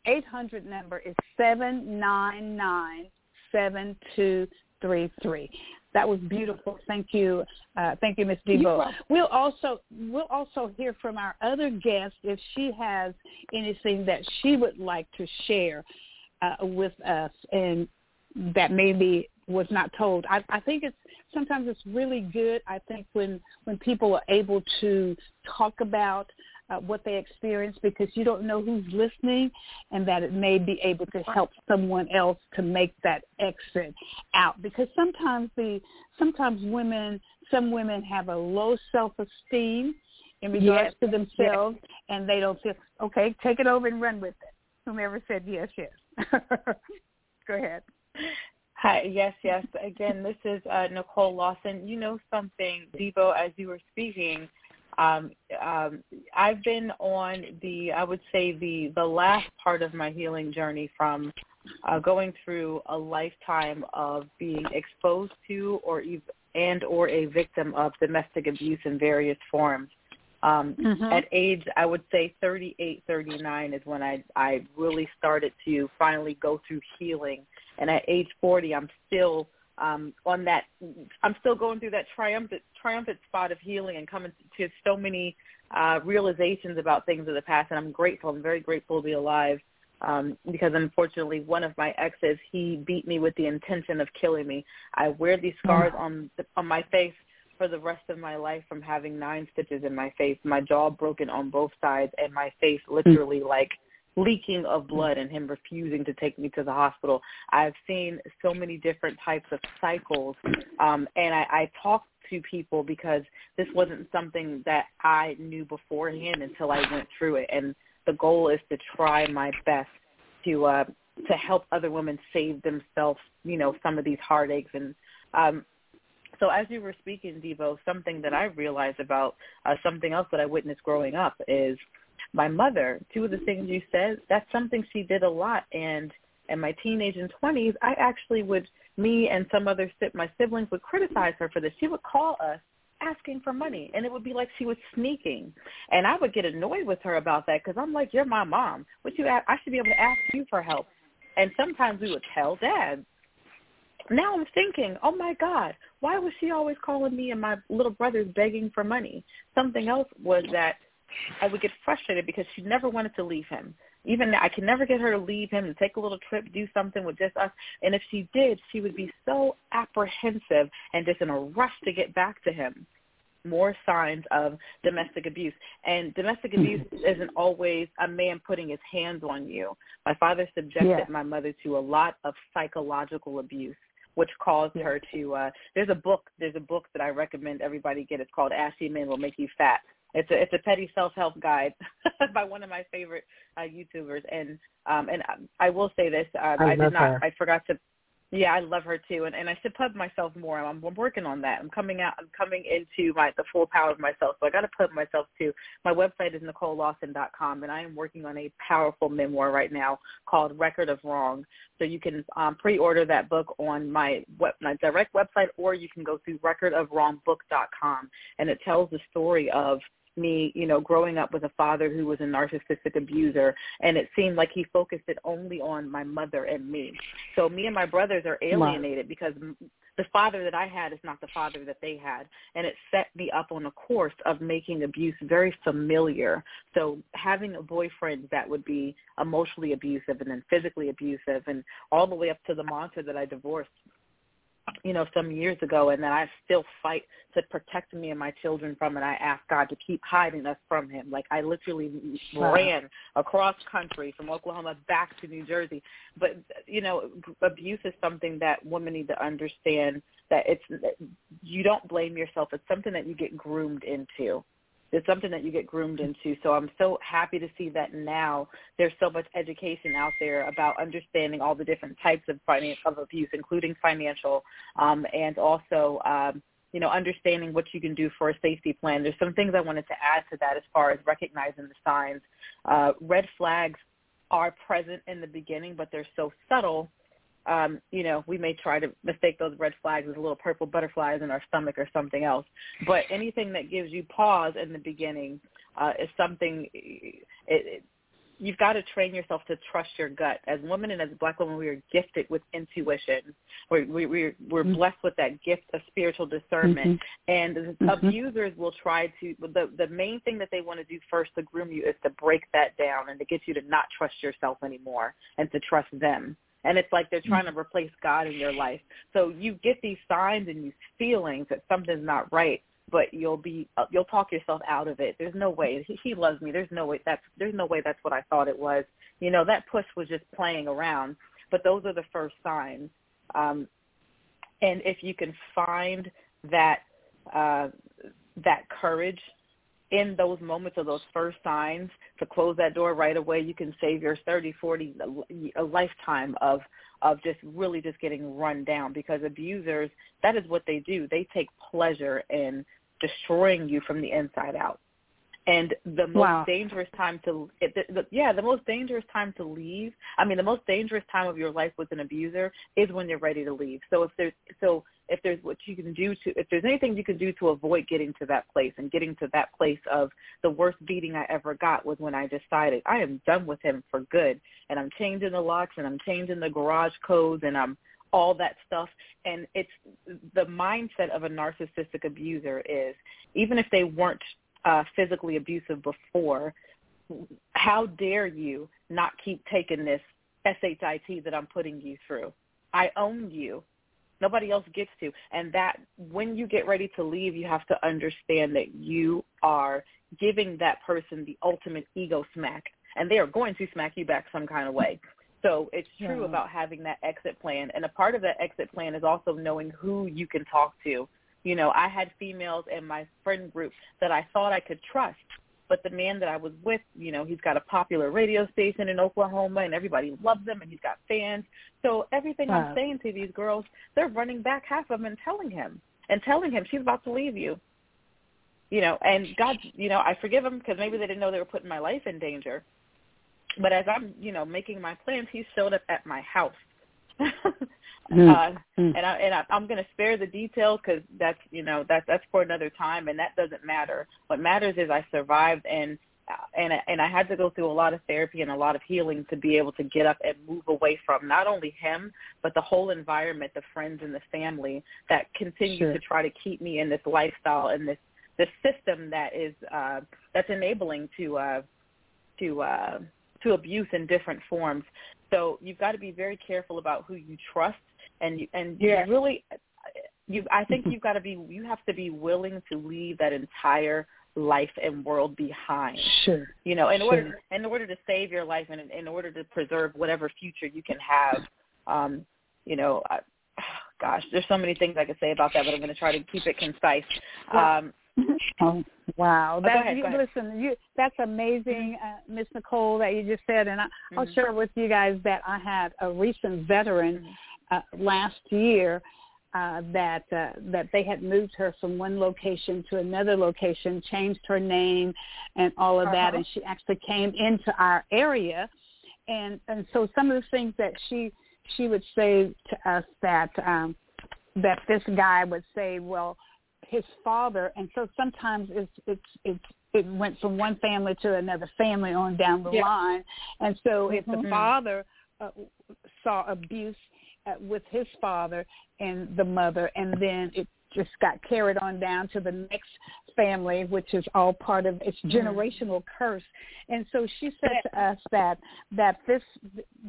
800 number is 799 7233. That was beautiful. Thank you. Uh, thank you, Ms. Debo. We'll also we'll also hear from our other guest if she has anything that she would like to share uh, with us and that maybe was not told. I, I think it's sometimes it's really good. I think when when people are able to talk about uh, what they experience because you don't know who's listening and that it may be able to help someone else to make that exit out because sometimes the sometimes women some women have a low self-esteem in regards Yes. to themselves and they don't feel okay take it over and run with it whomever said yes yes [laughs] go ahead Hi, yes, yes. Again, this is uh, Nicole Lawson. You know something, Debo, as you were speaking, um, um, I've been on the, I would say the the last part of my healing journey from uh, going through a lifetime of being exposed to or ev- and or a victim of domestic abuse in various forms. Um, Mhm. At age, I would say 38, 39 is when I I really started to finally go through healing. And at age 40, I'm still um, on that. I'm still going through that triumphant triumphant spot of healing and coming to so many uh, realizations about things of the past. And I'm grateful. I'm very grateful to be alive um, because unfortunately, one of my exes he beat me with the intention of killing me. I wear these scars on the, on my face for the rest of my life from having nine stitches in my face, my jaw broken on both sides, and my face literally like leaking of blood and him refusing to take me to the hospital. I've seen so many different types of cycles um and I, I talked to people because this wasn't something that I knew beforehand until I went through it and the goal is to try my best to uh to help other women save themselves, you know, some of these heartaches and um so as you were speaking, Debo, something that I realized about uh, something else that I witnessed growing up is my mother. Two of the things you said, that's something she did a lot. And in my teenage and twenties, I actually would, me and some other my siblings would criticize her for this. She would call us asking for money, and it would be like she was sneaking. And I would get annoyed with her about that because I'm like, you're my mom. What you? I should be able to ask you for help. And sometimes we would tell dad, now I'm thinking, oh my God, why was she always calling me and my little brothers begging for money? Something else was that I would get frustrated because she never wanted to leave him. Even I could never get her to leave him and take a little trip, do something with just us. And if she did, she would be so apprehensive and just in a rush to get back to him. More signs of domestic abuse. And domestic hmm. abuse isn't always a man putting his hands on you. My father subjected Yeah. my mother to a lot of psychological abuse which caused her to uh there's a book there's a book that I recommend everybody get. It's called Ashy Men Will Make You Fat. It's a it's a petty self help guide [laughs] by one of my favorite uh YouTubers and um and I, I will say this uh, I did not her. I forgot to yeah, I love her too, and and I should plug myself more. I'm, I'm working on that. I'm coming out. I'm coming into my the full power of myself. So I got to plug myself too. My website is NicoleLawson.com, and I am working on a powerful memoir right now called Record of Wrong. So you can um, pre-order that book on my web, my direct website, or you can go through RecordofWrongBook.com, and it tells the story of me, you know, growing up with a father who was a narcissistic abuser, and it seemed like he focused it only on my mother and me. So me and my brothers are alienated wow. because the father that I had is not the father that they had. And it set me up on a course of making abuse very familiar. So having a boyfriend that would be emotionally abusive and then physically abusive and all the way up to the monster that I divorced you know, some years ago, and that I still fight to protect me and my children from it. I ask God to keep hiding us from Him. Like I literally wow. ran across country from Oklahoma back to New Jersey. But you know, abuse is something that women need to understand that it's you don't blame yourself. It's something that you get groomed into it's something that you get groomed into. So I'm so happy to see that now there's so much education out there about understanding all the different types of finance of abuse, including financial, um, and also um, you know understanding what you can do for a safety plan. There's some things I wanted to add to that as far as recognizing the signs. Uh, red flags are present in the beginning, but they're so subtle um, you know, we may try to mistake those red flags as little purple butterflies in our stomach or something else. But anything that gives you pause in the beginning uh, is something. It, it, you've got to train yourself to trust your gut. As women and as black women, we are gifted with intuition. We're we, we're, we're mm-hmm. blessed with that gift of spiritual discernment. Mm-hmm. And mm-hmm. abusers will try to. The the main thing that they want to do first to groom you is to break that down and to get you to not trust yourself anymore and to trust them and it's like they're trying to replace God in your life. So you get these signs and these feelings that something's not right, but you'll be uh, you'll talk yourself out of it. There's no way he, he loves me. There's no way that's there's no way that's what I thought it was. You know that push was just playing around. But those are the first signs. Um, and if you can find that uh, that courage in those moments of those first signs to close that door right away, you can save your 30, 40, a lifetime of of just really just getting run down because abusers, that is what they do. They take pleasure in destroying you from the inside out. And the most wow. dangerous time to, the, the, yeah, the most dangerous time to leave. I mean, the most dangerous time of your life with an abuser is when you're ready to leave. So if there's, so if there's what you can do to, if there's anything you can do to avoid getting to that place and getting to that place of the worst beating I ever got was when I decided I am done with him for good, and I'm changing the locks and I'm changing the garage codes and I'm all that stuff. And it's the mindset of a narcissistic abuser is even if they weren't uh, physically abusive before, how dare you not keep taking this SHIT that I'm putting you through? I own you. Nobody else gets to. And that when you get ready to leave, you have to understand that you are giving that person the ultimate ego smack. And they are going to smack you back some kind of way. So it's true yeah. about having that exit plan. And a part of that exit plan is also knowing who you can talk to. You know, I had females in my friend group that I thought I could trust but the man that I was with, you know, he's got a popular radio station in Oklahoma and everybody loves him and he's got fans. So everything wow. I'm saying to these girls, they're running back half of them and telling him and telling him she's about to leave you. You know, and God, you know, I forgive them because maybe they didn't know they were putting my life in danger. But as I'm, you know, making my plans, he showed up at my house. Mm. Uh, mm. and I and I, I'm going to spare the details because that's you know that's that's for another time, and that doesn't matter. What matters is I survived, and and and I had to go through a lot of therapy and a lot of healing to be able to get up and move away from not only him but the whole environment, the friends and the family that continue sure. to try to keep me in this lifestyle and this this system that is uh, that's enabling to uh, to uh, to abuse in different forms. So you've got to be very careful about who you trust and you, and yeah. you really you I think [laughs] you've got to be you have to be willing to leave that entire life and world behind. Sure. You know, in sure. order in order to save your life and in order to preserve whatever future you can have. Um, you know, I, [sighs] gosh, there's so many things I could say about that, but I'm going to try to keep it concise. Um, [laughs] oh wow! That, oh, ahead, you, listen, you that's amazing, uh, Miss Nicole, that you just said, and I, mm-hmm. I'll share with you guys that I had a recent veteran mm-hmm uh, last year uh, that uh, that they had moved her from one location to another location, changed her name, and all of uh-huh. that, and she actually came into our area, and and so some of the things that she she would say to us that um, that this guy would say, well, his father, and so sometimes it's it's it's it went from one family to another family on down the Yeah. line, and so if the Mhm. father uh, saw abuse uh, with his father and the mother, and then it just got carried on down to the next family, which is all part of its generational curse. And so she said to us that that this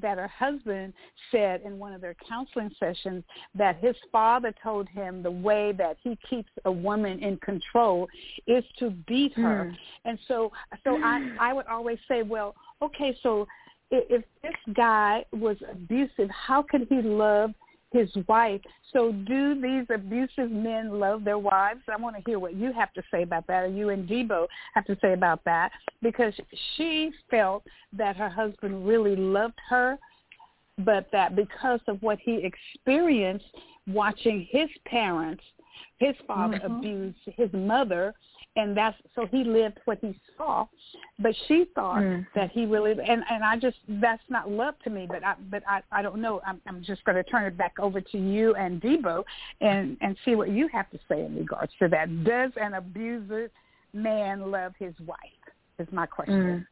that her husband said in one of their counseling sessions that his father told him the way that he keeps a woman in control is to beat her. Mm. And so so I [sighs] I would always say, well, okay, so if this guy was abusive, how could he love his wife? So do these abusive men love their wives? I want to hear what you have to say about that, or you and Debo have to say about that, because she felt that her husband really loved her, but that because of what he experienced watching his parents, his father Mhm. abuse his mother, and that's so he lived what he saw but she thought Mm. that he really and and I just that's not love to me but I but I I don't know I'm I'm just going to turn it back over to you and Debo and and see what you have to say in regards to that does an abuser man love his wife is my question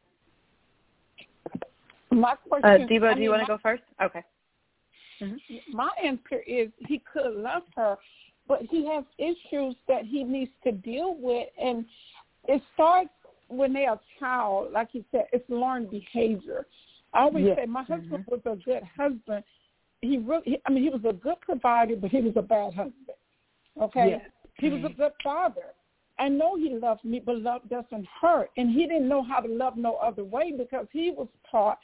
My Uh, question. Debo, I do you want to go first? Okay. my answer is he could love her, but he has issues that he needs to deal with, and it starts when they're a child. Like you said, it's learned behavior. I always Yes. say my mm-hmm. husband was a good husband. He really, he, I mean, he was a good provider, but he was a bad husband. Okay, Yes. he was a mm-hmm. good father. I know he loved me, but love doesn't hurt, and he didn't know how to love no other way because he was taught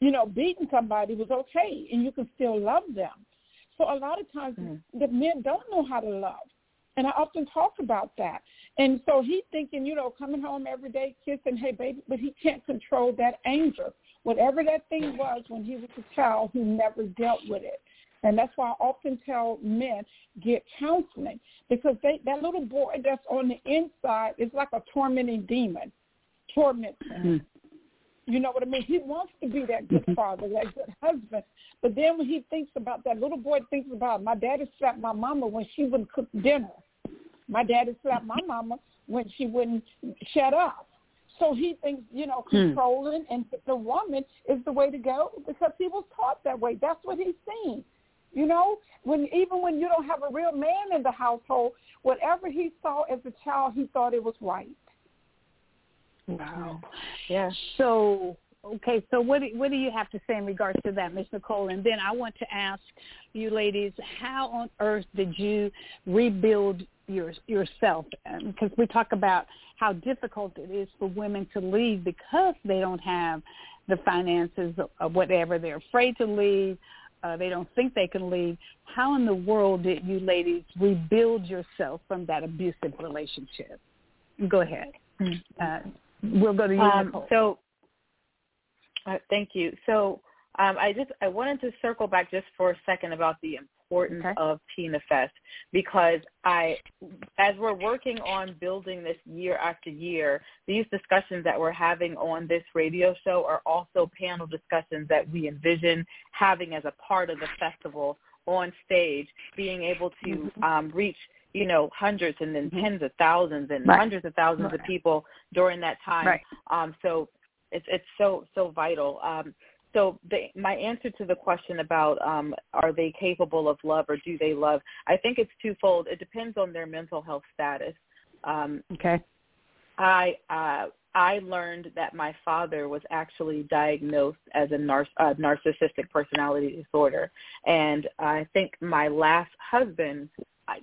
you know, beating somebody was okay and you can still love them. So a lot of times mm. the men don't know how to love. And I often talk about that. And so he's thinking, you know, coming home every day, kissing, hey, baby, but he can't control that anger. Whatever that thing was when he was a child, he never dealt with it. And that's why I often tell men, get counseling because they, that little boy that's on the inside is like a tormenting demon, torment him. Mm. You know what I mean? He wants to be that good mm-hmm. father, that good husband. But then when he thinks about that little boy thinks about my daddy slapped my mama when she wouldn't cook dinner. My daddy slapped my mama when she wouldn't shut up. So he thinks, you know, hmm. controlling and the woman is the way to go because he was taught that way. That's what he's seen. You know, when even when you don't have a real man in the household, whatever he saw as a child, he thought it was right. Wow. Yeah. So okay, so what do, what do you have to say in regards to that, Ms. Nicole? And then I want to ask you ladies, how on earth did you rebuild your yourself? Because we talk about how difficult it is for women to leave because they don't have the finances or whatever. They're afraid to leave. Uh, they don't think they can leave. How in the world did you ladies rebuild yourself from that abusive relationship? Go ahead. Uh, we'll go to you, Um, Nicole. so, uh, thank you. So, um, I just I wanted to circle back just for a second about the importance Okay. of Tina Fest because I, as we're working on building this year after year, these discussions that we're having on this radio show are also panel discussions that we envision having as a part of the festival on stage, being able to um, reach you know hundreds and then tens of thousands and Right. hundreds of thousands of people during that time. Right. Um, so it's it's so so vital. Um, so the, my answer to the question about um, are they capable of love or do they love, I think it's twofold. It depends on their mental health status. Um, Okay. I uh, I learned that my father was actually diagnosed as a nar- uh, narcissistic personality disorder, and I think my last husband,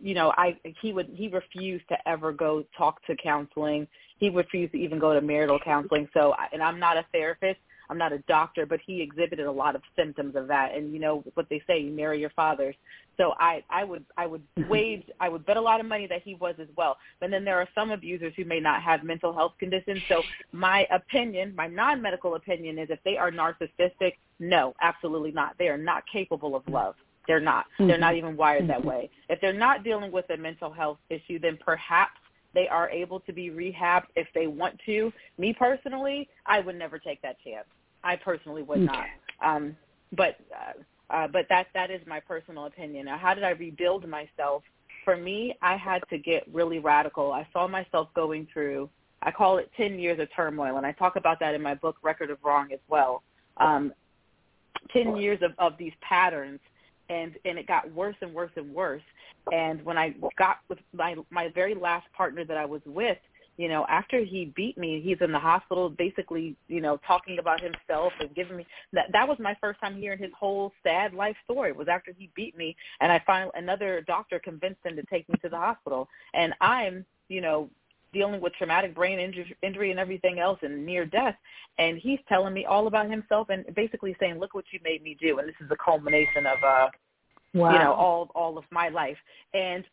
you know, I he would he refused to ever go talk to counseling. He refused to even go to marital counseling. So, and I'm not a therapist. I'm not a doctor, but he exhibited a lot of symptoms of that. And you know what they say, you marry your fathers. So I, I would, I would [laughs] wage, I would bet a lot of money that he was as well. But then there are some abusers who may not have mental health conditions. So my opinion, my non-medical opinion is if they are narcissistic, no, absolutely not. They are not capable of hmm. love. They're not. They're not even wired that way. If they're not dealing with a mental health issue, then perhaps they are able to be rehabbed if they want to. Me personally, I would never take that chance. I personally would not. Um, but uh, uh, but that that is my personal opinion. Now, how did I rebuild myself? for me, I had to get really radical. I saw myself going through, I call it 10 years of turmoil, and I talk about that in my book, Record of Wrong, as well. Um, 10 years of, of these patterns, and, and it got worse and worse and worse. And when I got with my, my very last partner that I was with, you know, after he beat me, he's in the hospital basically, you know, talking about himself and giving me that that was my first time hearing his whole sad life story. Was after he beat me and I finally another doctor convinced him to take me to the hospital. And I'm, you know, dealing with traumatic brain injury, injury and everything else and near death and he's telling me all about himself and basically saying look what you made me do and this is the culmination of uh wow. you know all all of my life and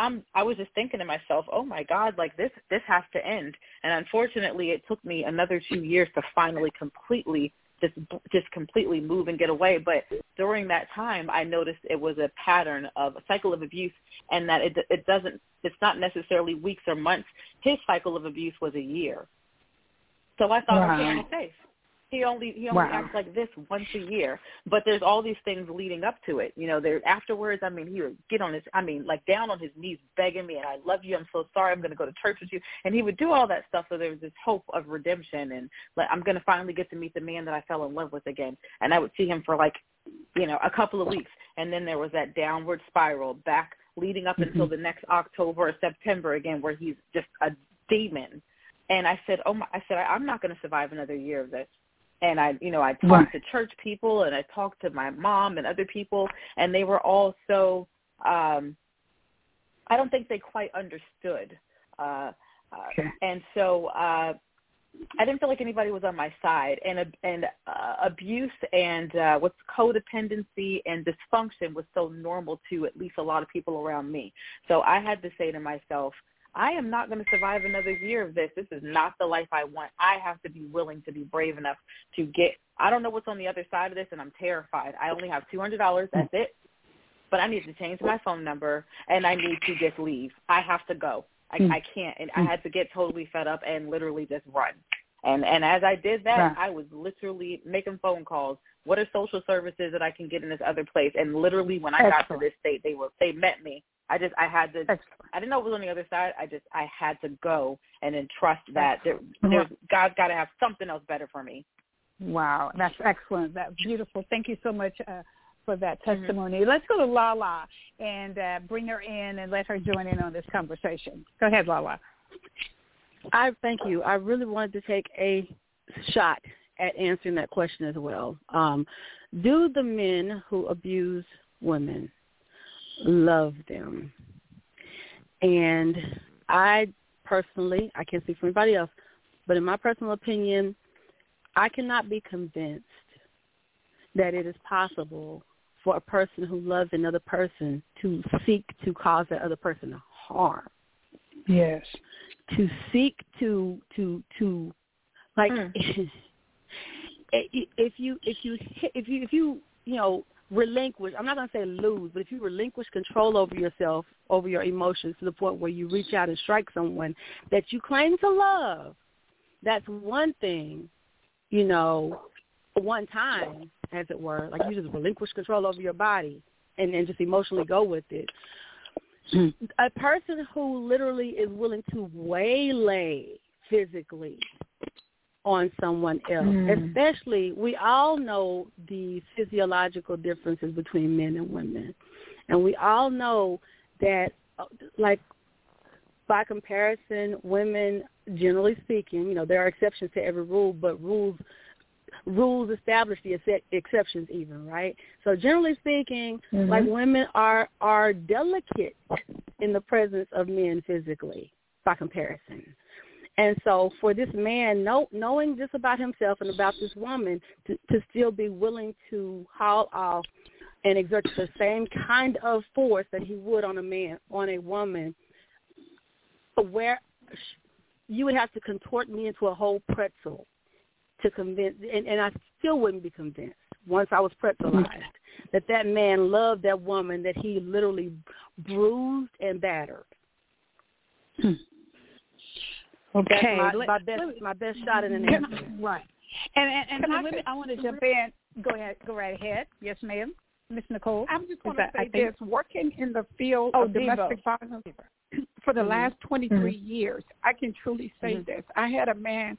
I'm I was just thinking to myself, "Oh my god, like this this has to end." And unfortunately, it took me another 2 years to finally completely just just completely move and get away, but during that time I noticed it was a pattern of a cycle of abuse and that it it doesn't it's not necessarily weeks or months. His cycle of abuse was a year. So I thought, wow. okay, I'm safe. He only he only wow. acts like this once a year, but there's all these things leading up to it. You know, there afterwards. I mean, he would get on his, I mean, like down on his knees begging me, and I love you. I'm so sorry. I'm going to go to church with you, and he would do all that stuff. So there was this hope of redemption, and like I'm going to finally get to meet the man that I fell in love with again. And I would see him for like, you know, a couple of weeks, and then there was that downward spiral back leading up mm-hmm. until the next October or September again, where he's just a demon. And I said, oh my, I said, I'm not going to survive another year of this and I, you know, I talked right. to church people and I talked to my mom and other people, and they were all so. Um, I don't think they quite understood, uh, uh, and so uh, I didn't feel like anybody was on my side. And and uh, abuse and uh, what's codependency and dysfunction was so normal to at least a lot of people around me. So I had to say to myself, I am not going to survive another year of this. This is not the life I want. I have to be willing to be brave enough to get. I don't know what's on the other side of this, and I'm terrified. I only have two hundred dollars. That's it. But I need to change my phone number, and I need to just leave. I have to go. I, mm. I can't. And I had to get totally fed up and literally just run. And and as I did that, yeah. I was literally making phone calls. What are social services that I can get in this other place? And literally, when I Excellent. got to this state, they were they met me I just I had to Excellent. I didn't know it was on the other side. I just I had to go and then trust that there, there's God's got to have something else better for me. Wow, that's excellent. That's beautiful. Thank you so much uh, for that mm-hmm. testimony. Mm-hmm. Let's go to Lala and uh, bring her in and let her join in on this conversation. Go ahead, Lala. I thank you. I really wanted to take a shot at answering that question as well. Um, do the men who abuse women love them. And I personally, I can't speak for anybody else, but in my personal opinion, I cannot be convinced that it is possible for a person who loves another person to seek to cause that other person harm. Yes. To seek to to to like mm. [laughs] if you if you if you if you you know relinquish i'm not going to say lose but if you relinquish control over yourself over your emotions to the point where you reach out and strike someone that you claim to love that's one thing you know one time as it were like you just relinquish control over your body and then just emotionally go with it. A person who literally is willing to waylay physically on someone else. Mm. Especially, we all know the physiological differences between men and women. And we all know that, uh, like, by comparison, women, generally speaking, you know, there are exceptions to every rule, but rules rules establish the ex- exceptions even, right? So generally speaking, mm-hmm. like women are are delicate in the presence of men physically by comparison. And so for this man, know, knowing this about himself and about this woman, to, to still be willing to haul off and exert the same kind of force that he would on a man, on a woman, where you would have to contort me into a whole pretzel to convince, and, and I still wouldn't be convinced once I was pretzelized that that man loved that woman that he literally bruised and battered. Hmm. Okay, my, my best my best shot in an answer. Right. And and, and I, I want to jump in. Go ahead. Go right ahead. Yes, ma'am. Miss Nicole? I'm just going to say this: working in the field oh, of domestic violence [clears throat] for the mm-hmm. last 23 mm-hmm. years, I can truly say mm-hmm. this. I had a man,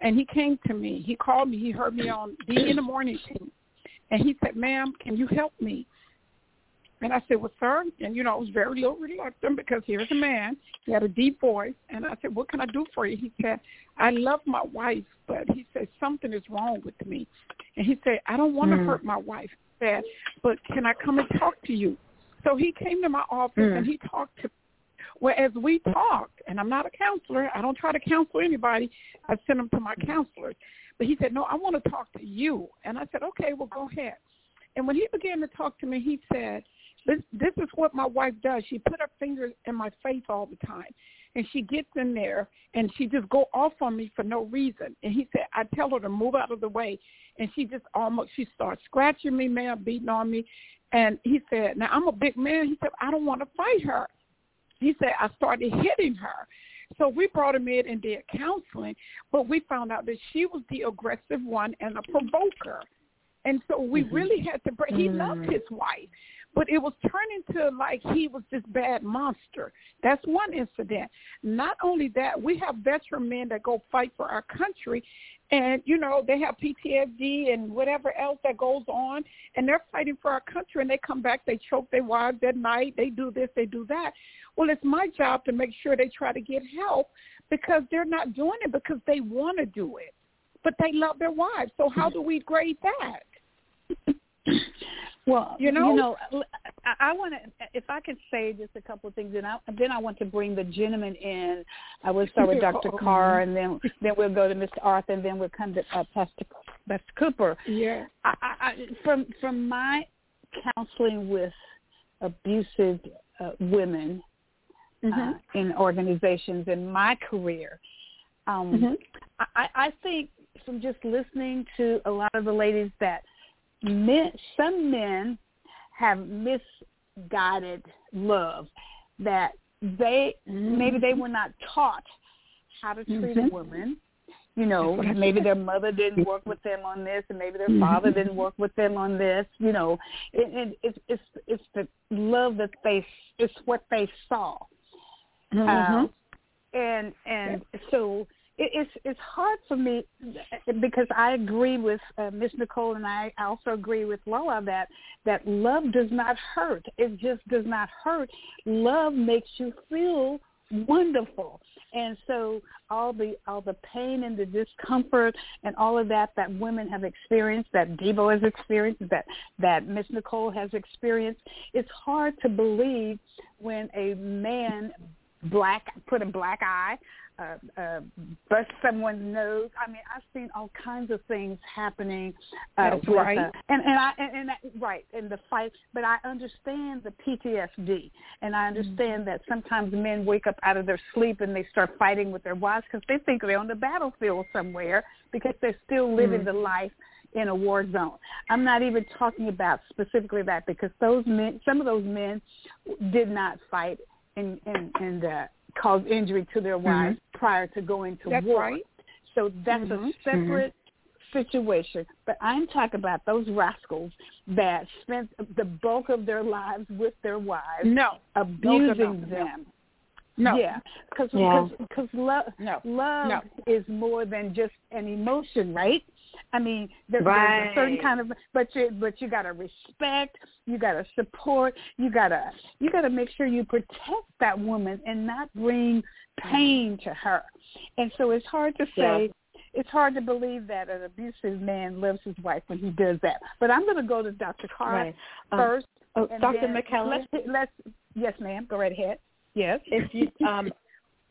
and he came to me. He called me. He heard me on the in the morning team, and he said, "Ma'am, can you help me?" And I said, well, sir, and you know, I was very little reluctant because here's a man. He had a deep voice. And I said, what can I do for you? He said, I love my wife, but he said, something is wrong with me. And he said, I don't want to Mm. hurt my wife. He said, but can I come and talk to you? So he came to my office Mm. and he talked to well, as we talked, and I'm not a counselor, I don't try to counsel anybody. I send them to my counselors. But he said, no, I want to talk to you. And I said, okay, well, go ahead. And when he began to talk to me, he said, this, this is what my wife does. She put her fingers in my face all the time. And she gets in there and she just go off on me for no reason. And he said, I tell her to move out of the way. And she just almost, she starts scratching me, man, beating on me. And he said, now I'm a big man. He said, I don't want to fight her. He said, I started hitting her. So we brought him in and did counseling, but we found out that she was the aggressive one and a provoker. And so we Mhm. really had to break. He Mm. loved his wife, but it was turning to like he was this bad monster. That's one incident. Not only that, we have veteran men that go fight for our country, and you know they have PTSD and whatever else that goes on, and they're fighting for our country, and they come back, they choke their wives at night, they do this, they do that. Well, it's my job to make sure they try to get help because they're not doing it because they want to do it, but they love their wives. So how do we grade that? [clears throat] [clears throat] Well, You know? you know, I, I want to. If I could say just a couple of things, and I, then I want to bring the gentleman in. I will start with Dr. [laughs] Carr, and then then we'll go to Mr. Arthur, and then we'll come to uh, Pastor Pastor Cooper. Yeah. I, I, from from my counseling with abusive uh, women uh, in organizations in my career, um, Mhm. I, I think from just listening to a lot of the ladies that men, some men have misguided love that they maybe they were not taught how to treat Mhm. a woman. You know, That's what I maybe their mother didn't work with them on this, and maybe their Mhm. father didn't work with them on this. You know, it, it, it's it's it's the love that they it's what they saw. Mhm. Um, and and so it, it's it's hard for me because I agree with uh, Miss Nicole and I also agree with Lola that that love does not hurt. It just does not hurt. Love makes you feel wonderful. And so all the all the pain and the discomfort and all of that that women have experienced, that Debo has experienced, that that Miss Nicole has experienced, it's hard to believe when a man black put a black eye uh, uh, bust someone's nose. I mean, I've seen all kinds of things happening. Uh, That's with, right. Uh, and and I and, and that, right in the fight, but I understand the PTSD, and I understand that sometimes men wake up out of their sleep and they start fighting with their wives because they think they're on the battlefield somewhere because they're still living Mm. the life in a war zone. I'm not even talking about specifically that because those men, some of those men, did not fight and and and uh, cause injury to their wives prior to going to That's war. right. So that's Mhm. a separate situation. But I'm talking about those rascals that spent the bulk of their lives with their wives, No. abusing No, no, no, no. them. No. Yeah, because Yeah. because love No. love No. is more than just an emotion, right? I mean, there, there's a certain kind of, but you but you gotta respect, you gotta support, you gotta you gotta make sure you protect that woman and not bring pain to her. And so it's hard to say. It's hard to believe that an abusive man loves his wife when he does that. But I'm going to go to Dr. Carr Right. Um, first. oh, Dr. then McKellar? Let's, let's yes, ma'am. Go right ahead. Yes. [laughs] If you um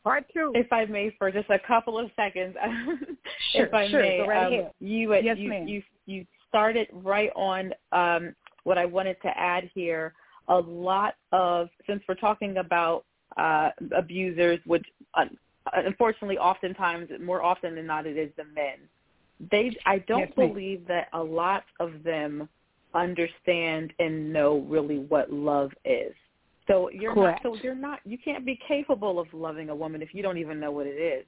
Part two. if I may for just a couple of seconds [laughs] Sure, if I sure, may right um, you Yes, you, ma'am. you you started right on um what I wanted to add here a lot of since we're talking about uh abusers which uh, unfortunately oftentimes more often than not it is the men they I don't Yes, believe that a lot of them understand and know really what love is. So you're Correct. not so you're not you can't be capable of loving a woman if you don't even know what it is.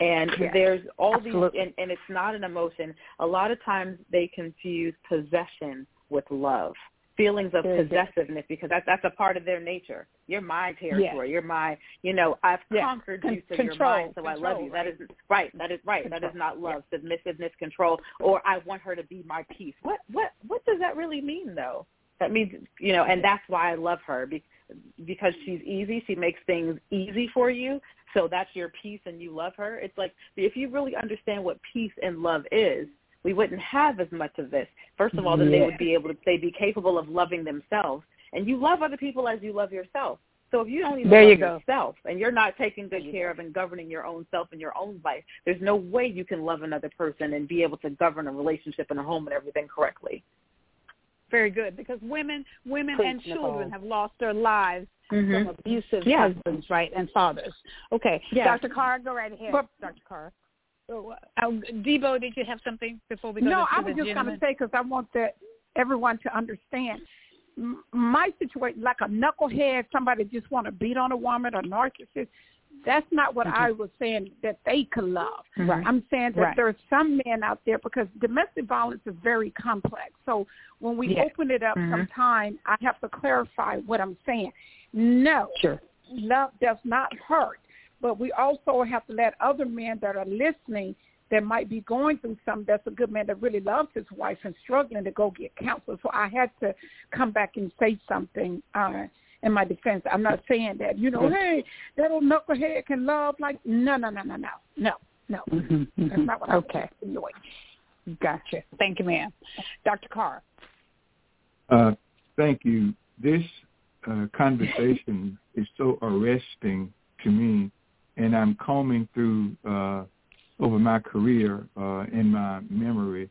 And Yes, there's all absolutely. these and, and it's not an emotion. A lot of times they confuse possession with love. feelings of possessiveness because that's that's a part of their nature. You're my territory. You're my, you know, I've conquered Con- you, so control, you're mine, so I love you. That right. is right. That is right. That is not love. Submissiveness, control, or I want her to be my peace. What what what does that really mean though? That means you know, and that's why I love her be- because she's easy. She makes things easy for you. So that's your peace, and you love her. It's like if you really understand what peace and love is, we wouldn't have as much of this. First of all, then they would be able to they'd be capable of loving themselves, and you love other people as you love yourself. So if you don't even There love you go. yourself and you're not taking good care of and governing your own self and your own life, there's no way you can love another person and be able to govern a relationship and a home and everything correctly. Very good, because women, women Preach, and children Nicole. have lost their lives Mhm. from abusive Yeah. husbands, right, and fathers. Okay, Yeah. Dr. Carr, go right ahead. But- Dr. Carr. Uh, Debo, did you have something before we go no, I was just going to say because I want the, everyone to understand my situation, like a knucklehead, somebody just want to beat on a woman, a narcissist. That's not what I was saying that they could love. Right. I'm saying that Right. there are some men out there because domestic violence is very complex. So when we Yeah. open it up Mhm. sometime, I have to clarify what I'm saying. No, Sure. love does not hurt, but we also have to let other men that are listening that might be going through something that's a good man that really loves his wife and struggling to go get counsel. So I had to come back and say something uh in my defense. I'm not saying that, you know, hey, that old knucklehead can love like no no no no no. No. No. Mhm, That's not what I was Okay, insinuating. gotcha. Thank you, ma'am. Dr. Carr. Uh, thank you. This uh, conversation [laughs] is so arresting to me, and I'm combing through uh, over my career uh, in my memory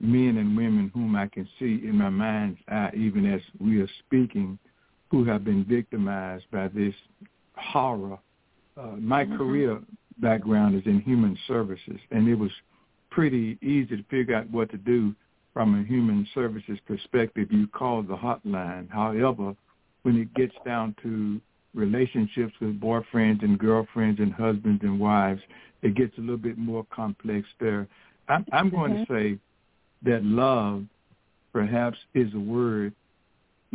men and women whom I can see in my mind's eye, even as we are speaking, who have been victimized by this horror. Uh, my career background is in human services, and it was pretty easy to figure out what to do from a human services perspective. You call the hotline. However, when it gets down to relationships with boyfriends and girlfriends and husbands and wives, it gets a little bit more complex there. I'm, I'm going to say that love perhaps is a word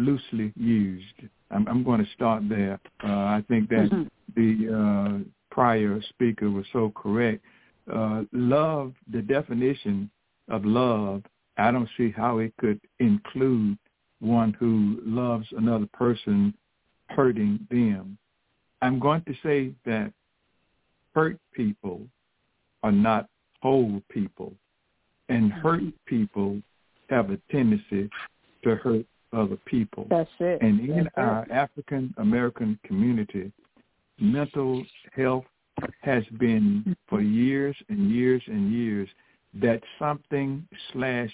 loosely used. I'm, I'm going to start there. Uh, I think that the uh, prior speaker was so correct. Uh, love, the definition of love, I don't see how it could include one who loves another person hurting them. I'm going to say that hurt people are not whole people, and hurt people have a tendency to hurt other people. That's it. And in That's it. our African American community, mental health has been for years and years and years that something slash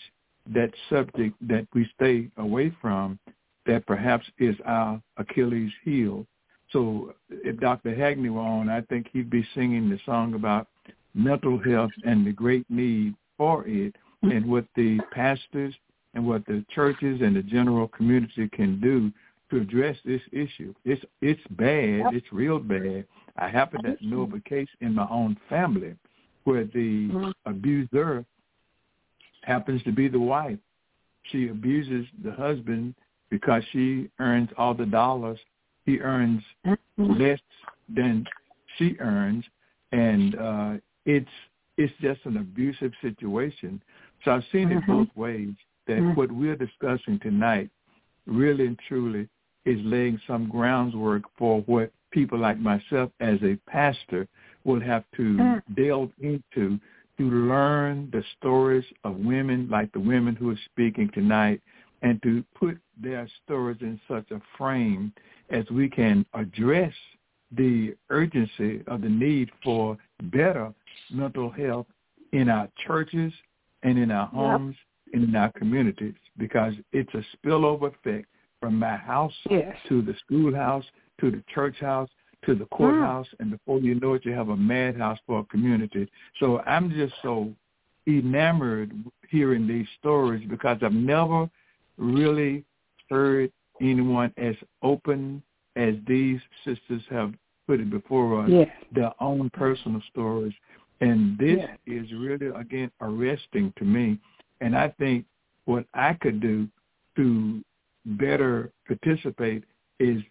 that subject that we stay away from that perhaps is our Achilles heel. So if Dr. Hagney were on, I think he'd be singing the song about mental health and the great need for it mm-hmm. and what the pastors and what the churches and the general community can do to address this issue. It's it's bad. It's real bad. I happen to know of a case in my own family where the mm-hmm. abuser happens to be the wife. She abuses the husband because she earns all the dollars. He earns mm-hmm. less than she earns, and uh, it's it's just an abusive situation. So I've seen it mm-hmm. both ways. That mm. what we're discussing tonight really and truly is laying some groundwork for what people like myself as a pastor will have to mm. delve into to learn the stories of women like the women who are speaking tonight and to put their stories in such a frame as we can address the urgency of the need for better mental health in our churches and in our homes in our communities because it's a spillover effect from my house Yes. to the schoolhouse to the church house to the courthouse mm. and before you know it you have a madhouse for a community. So I'm just so enamored hearing these stories because I've never really heard anyone as open as these sisters have put it before us, Yeah. their own personal stories. And this Yeah. is really, again, arresting to me. And I think what I could do to better participate is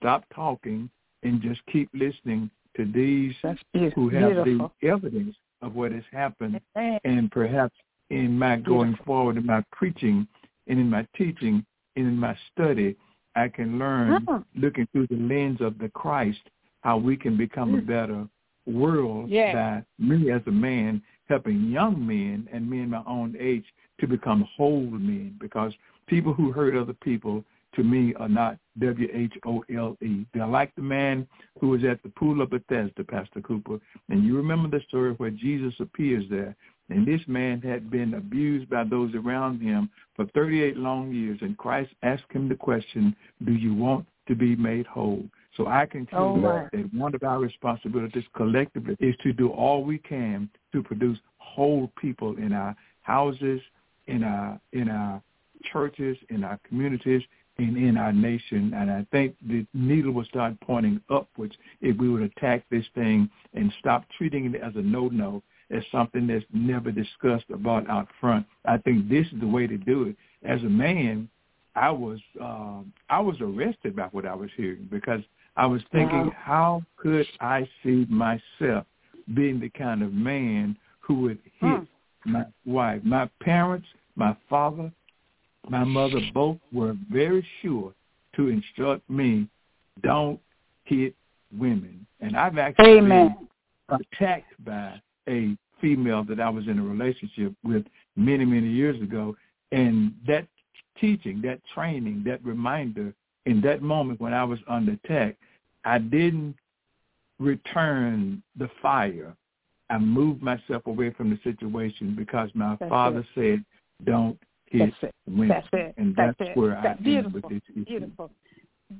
stop talking and just keep listening to these who have the evidence of what has happened and perhaps in my going forward in my preaching and in my teaching and in my study I can learn Mm. looking through the lens of the Christ how we can become a better world Yes. by me as a man helping young men and men my own age to become whole men because people who hurt other people to me are not W H O L E. They're like the man who was at the pool of Bethesda, Pastor Cooper. And you remember the story where Jesus appears there. And this man had been abused by those around him for 38 long years. And Christ asked him the question, do you want to be made whole? So I conclude Oh, my. that one of our responsibilities collectively is to do all we can to produce whole people in our houses, in our in our churches, in our communities, and in our nation. And I think the needle will start pointing upwards if we would attack this thing and stop treating it as a no-no, as something that's never discussed about out front. I think this is the way to do it. As a man, I was um, I was arrested by what I was hearing because I was thinking, Wow. how could I see myself being the kind of man who would hit Hmm. my wife? My parents, my father, my mother both were very sure to instruct me, don't hit women. And I've actually Amen. been attacked by a female that I was in a relationship with many, many years ago. And that teaching, that training, that reminder in that moment when I was under attack, I didn't return the fire. I moved myself away from the situation because my That's father said, don't hit That's it. women. That's it. And That's that's, it. where That's I am beautiful. with this issue. Beautiful.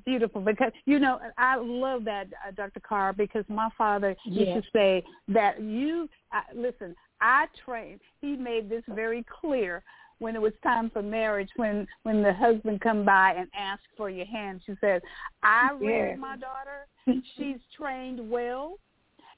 Beautiful because you know I love that uh, Dr. Carr because my father Yeah. used to say that you uh, listen I trained he made this very clear when it was time for marriage when when the husband come by and ask for your hand she says, I raised Yeah. my daughter she's trained well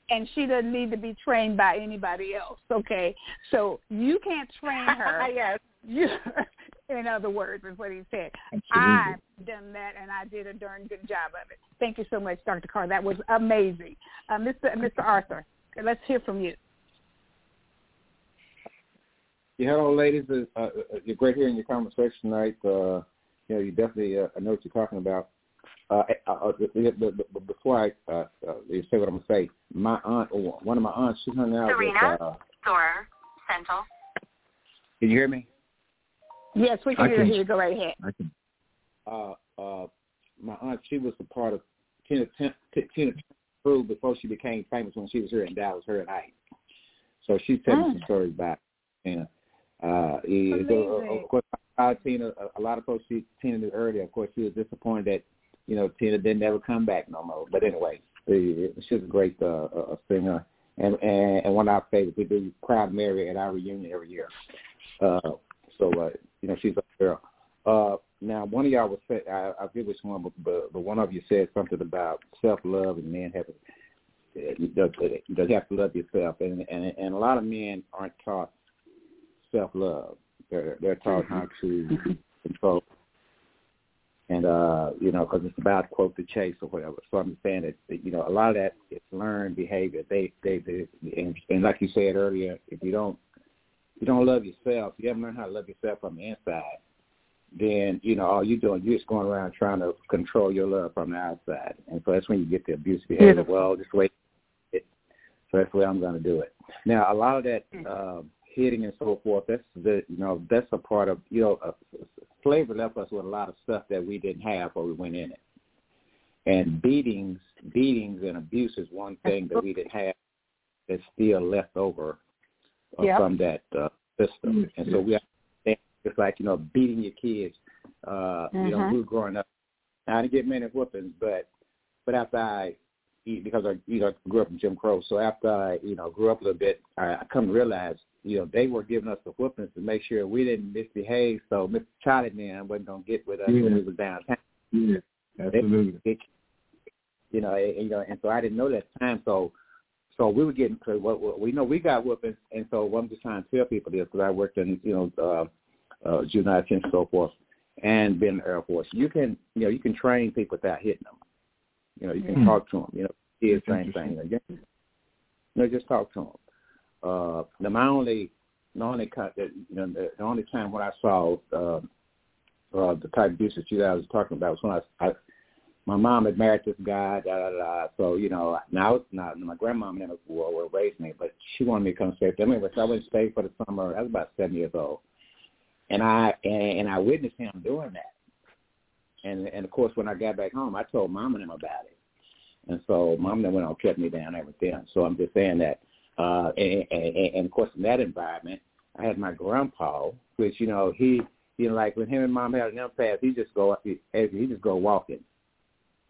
and she doesn't need to be trained by anybody else okay so you can't train [laughs] her yes. you, [laughs] in other words, is what he said. I've done that, and I did a darn good job of it. Thank you so much, Dr. Carr. That was amazing. Uh, Mr. Mr. Arthur, let's hear from you. Yeah, hello, ladies. Uh, uh, you're great hearing your conversation tonight. Uh, you know, you definitely uh, I know what you're talking about. Uh, uh, uh, before I uh, uh, say what I'm gonna say, my aunt, or one of my aunts, she hung out Serena? with. Uh, Store Central. can you hear me? Yes, we can I hear can- you. Go right ahead. I can Uh, uh, my aunt, she was a part of Tina Tina Tina crew before she became famous when she was here in Dallas, her and I. So she's telling Mm. some stories about Tina. Uh, yeah, so, of course, uh, Tina, a- a lot of folks she Tina knew earlier. Of course, she was disappointed that you know Tina didn't ever come back no more. But anyway, the, she was a great uh, uh, singer, and, and and one of our favorites. We do Proud Mary at our reunion every year. Uh, so uh, you know she's up there. Uh, now, one of y'all was say, I, I forget which one, but, but but one of you said something about self love and men have you have to love yourself, and and and a lot of men aren't taught self love. They're they're taught how to control, and uh, you know, because it's about quote the chase or whatever. So I'm saying that you know a lot of that is learned behavior. They they, they and, and like you said earlier, if you don't you don't love yourself, you haven't learned how to love yourself from the inside then you know all you're doing you're just going around trying to control your love from the outside, and so that's when you get the abusive behavior. Beautiful. Well, just wait. So that's the way I'm going to do it. Now, a lot of that um, hitting and so forth. That's the you know that's a part of you know uh, slavery left us with a lot of stuff that we didn't have when we went in it. And beatings, beatings and abuse is one thing that we didn't have that's still left over uh, Yep. from that uh, system. And so we have it's like, you know, beating your kids. Uh, you know, Mhm. we were growing up. I didn't get many whoopings, but but after I because I you know grew up in Jim Crow, so after I you know grew up a little bit, I, I come to realize you know they were giving us the whoopings to make sure we didn't misbehave, so Mr. Charlie man wasn't gonna get with us when Yeah. we was downtown. Yeah, absolutely. It, you know, and, you know, and so I didn't know that time. So, so we were getting to what, what we know we got whoopings, and so what I'm just trying to tell people this because I worked in you know uh, uh, juvenile detention and so forth, and been in the Air Force. You can, you know, you can train people without hitting them. You know, you can Mm. talk to them. You know, kids, That's same thing. You know, just, you know, just talk to them. Uh, the my only, the only cut that you know, the, the only time when I saw uh, uh, the type of abuse that you guys was talking about was when I, I my mom had married this guy, da da da. So you know, now now my grandmom never were, were raised me, but she wanted me to come stay with them. Anyway, so I went to stay for the summer. I was about seven years old, and I and, and I witnessed him doing that. And and of course, when I got back home, I told mom and him about it. And so mom then went on kept me down with. So I'm just saying that. Uh, and, and, and of course, in that environment, I had my grandpa, which you know he, you know, like when him and mom had an impasse, he just go, he, he just go walking,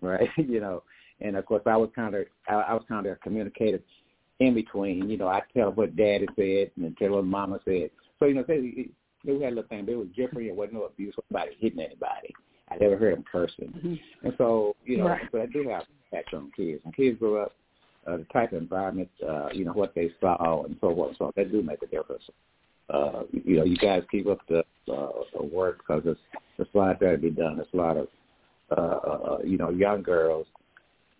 right? [laughs] you know, and of course, I was kind of, I, I was kind of communicative in between. You know, I tell what daddy said and tell what mama said. So you know, they, they had a little thing, but it was different. It wasn't no abuse. Nobody hitting anybody. I never heard them cursing. Mm-hmm. And so, you know, Right. but I do have effect on kids. And kids grow up, uh, the type of environment, uh, you know, what they saw and so forth. So that do make a difference. Uh, you know, you guys keep up the, uh, work because there's, there's a lot that to be done. There's a lot of, uh, uh, you know, young girls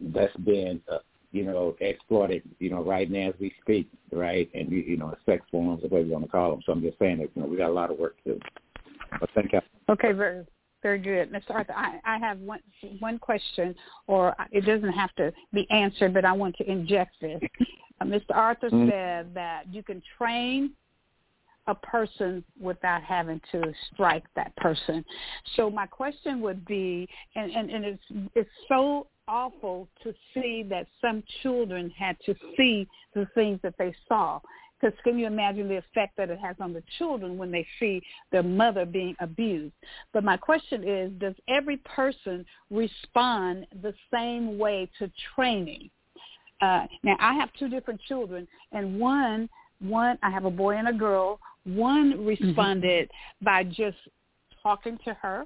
that's being, uh, you know, exploited, you know, right now as we speak, right? And, you, you know, sex forms, or whatever you want to call them. So I'm just saying that, you know, we got a lot of work to do. But thank you. Okay, very very good, Mr. Arthur. I, I have one one question, or it doesn't have to be answered, but I want to inject this. Uh, Mr. Arthur Mhm. said that you can train a person without having to strike that person. So my question would be, and, and, and it's it's so awful to see that some children had to see the things that they saw. Because can you imagine the effect that it has on the children when they see their mother being abused? But my question is, does every person respond the same way to training? Uh, now I have two different children, and one, one I have a boy and a girl. One responded by just talking to her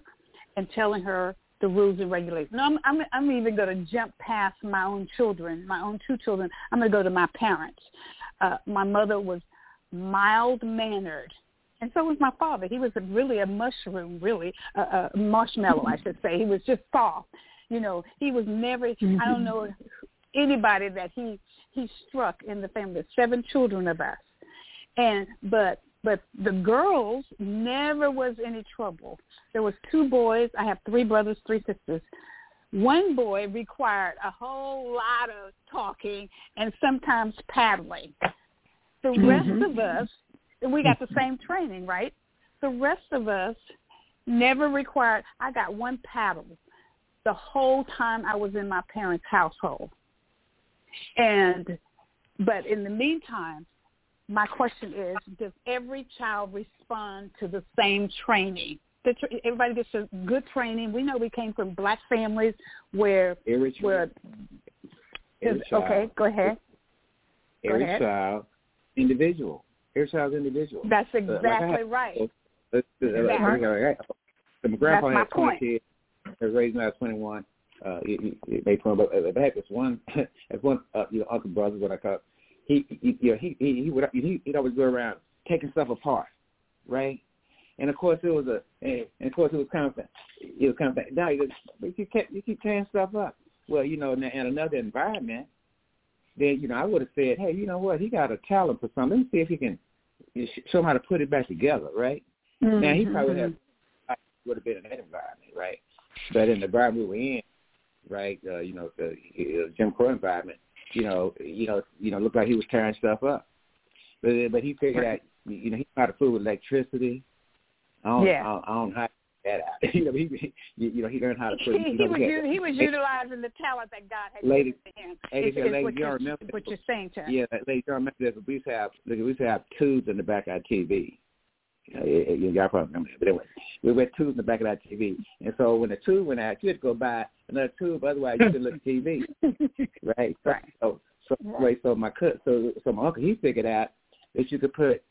and telling her the rules and regulations. No, I'm, I'm, I'm even going to jump past my own children, my own two children. I'm going to go to my parents. Uh, my mother was mild mannered. And so was my father. He was a, really a mushroom, really a, a marshmallow, I should say. He was just soft. You know, he was never. I don't know mm-hmm. anybody that he he struck in the family. There's seven children of us, and but but the girls never was any trouble. There was two boys. I have three brothers, three sisters. One boy required a whole lot of talking and sometimes paddling. The rest Mhm. of us, we got the same training, right? The rest of us never required. I got one paddle the whole time I was in my parents' household. And but in the meantime, my question is, does every child respond to the same training? The tr- everybody gets a good training. We know we came from black families where Every where every child, okay, go ahead. Go every ahead. child, individual. Every child's individual. That's Uh, like exactly right. so, let's- uh, Exactly. like I so my grandpa That's my had 20 point. kids. He was raised when I was 21. Uh, he, he made 20, but I had this one, [laughs] this one, uh, you know, uncle brother, what I call. He, he, you know, he, he, he would, he, he'd always go around taking stuff apart, right? And of course, it was a, and of course, it was kind of, it was kind of, now you, you keep, you keep tearing stuff up. Well, you know, in, in another environment, then you know, I would have said, hey, you know what? He got a talent for something. Let me see if he can show him how to put it back together, right? Now he probably have would have been in that environment, right? But in the environment we were in, right, uh, you know, the uh, Jim Crow environment, you know, you know, you know, looked like he was tearing stuff up. But but he figured out, you know, he knew how to fool with electricity. I don't, Yeah. I don't, I don't know how to get that out. [laughs] you know, he, you know, he learned how to put. he, he know, was he he was utilizing the talent that God had Lady- given to him. Lady, Is- is lady, what you you're, remember- what you're saying to him. Yeah, that lady, y'all remember this? We used to have we used to have tubes in the back of our TV. You know, it, it, y'all probably remember that. But anyway, we had tubes in the back of our TV, and so when the tube went out, you had to go buy another tube. Otherwise, you couldn't look at TV, [laughs] right? Right. So, so anyway, so my cut, so so my uncle he figured out that you could put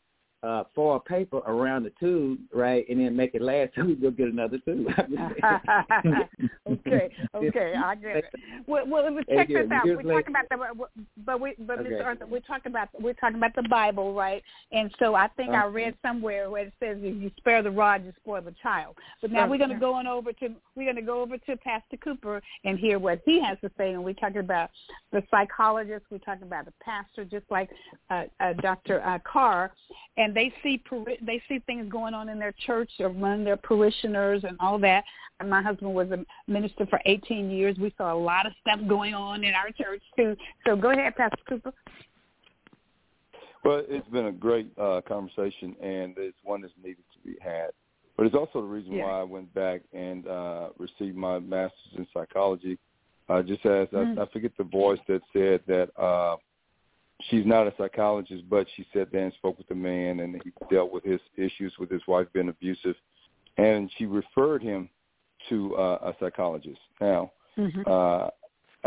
uh, foil paper around the tube, right, and then make it last [laughs] till we go get another tube. [laughs] [laughs] okay, okay, I get it. Well, well check this out. We're talking about the, but we, but okay. Mr. Arthur, we're talking about we're talking about the Bible, right? And so I think I read somewhere where it says if you spare the rod, you spoil the child. But now we're going to go on over to we're going to go over to Pastor Cooper and hear what he has to say. And we're talking about the psychologist. We're talking about the pastor, just like uh, uh, Dr. Uh, Carr, and they see they see things going on in their church or among their parishioners and all that. And my husband was a minister for 18 years. We saw a lot of stuff going on in our church too. So go ahead, Pastor Cooper. Well, it's been a great uh, conversation, and it's one that's needed to be had. But it's also the reason yeah. why I went back and uh, received my master's in psychology. Uh, just as mm. I, I forget the voice that said that uh, she's not a psychologist, but she sat there and spoke with the man, and he dealt with his issues with his wife being abusive, and she referred him to uh, a psychologist. Now, mm-hmm. uh,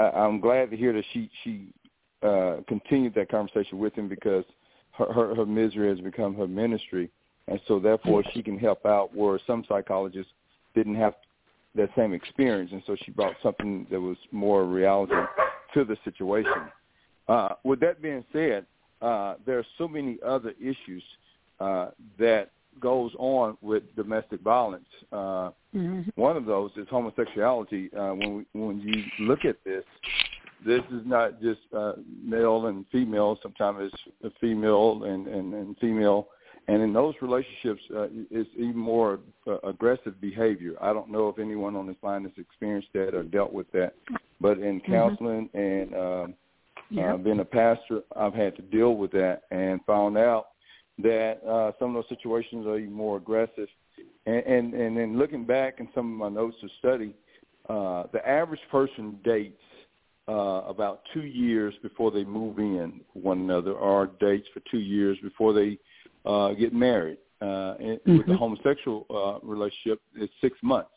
I, I'm glad to hear that she she uh, continued that conversation with him because her, her her misery has become her ministry, and so therefore she can help out where some psychologists didn't have that same experience, and so she brought something that was more reality to the situation. Uh, with that being said, uh, there are so many other issues uh, that goes on with domestic violence. Uh, mm-hmm. One of those is homosexuality. Uh, when we, when you look at this, this is not just uh, male and female. Sometimes it's female and, and, and female. And in those relationships, uh, it's even more uh, aggressive behavior. I don't know if anyone on this line has experienced that or dealt with that, but in mm-hmm. counseling mm-hmm. and um, yep. uh, being a pastor, I've had to deal with that and found out that uh, some of those situations are even more aggressive. And, and, and then looking back in some of my notes of study, uh, the average person dates uh, about two years before they move in one another, or dates for two years before they uh, get married. Uh, and mm-hmm. With the homosexual uh, relationship, it's six months.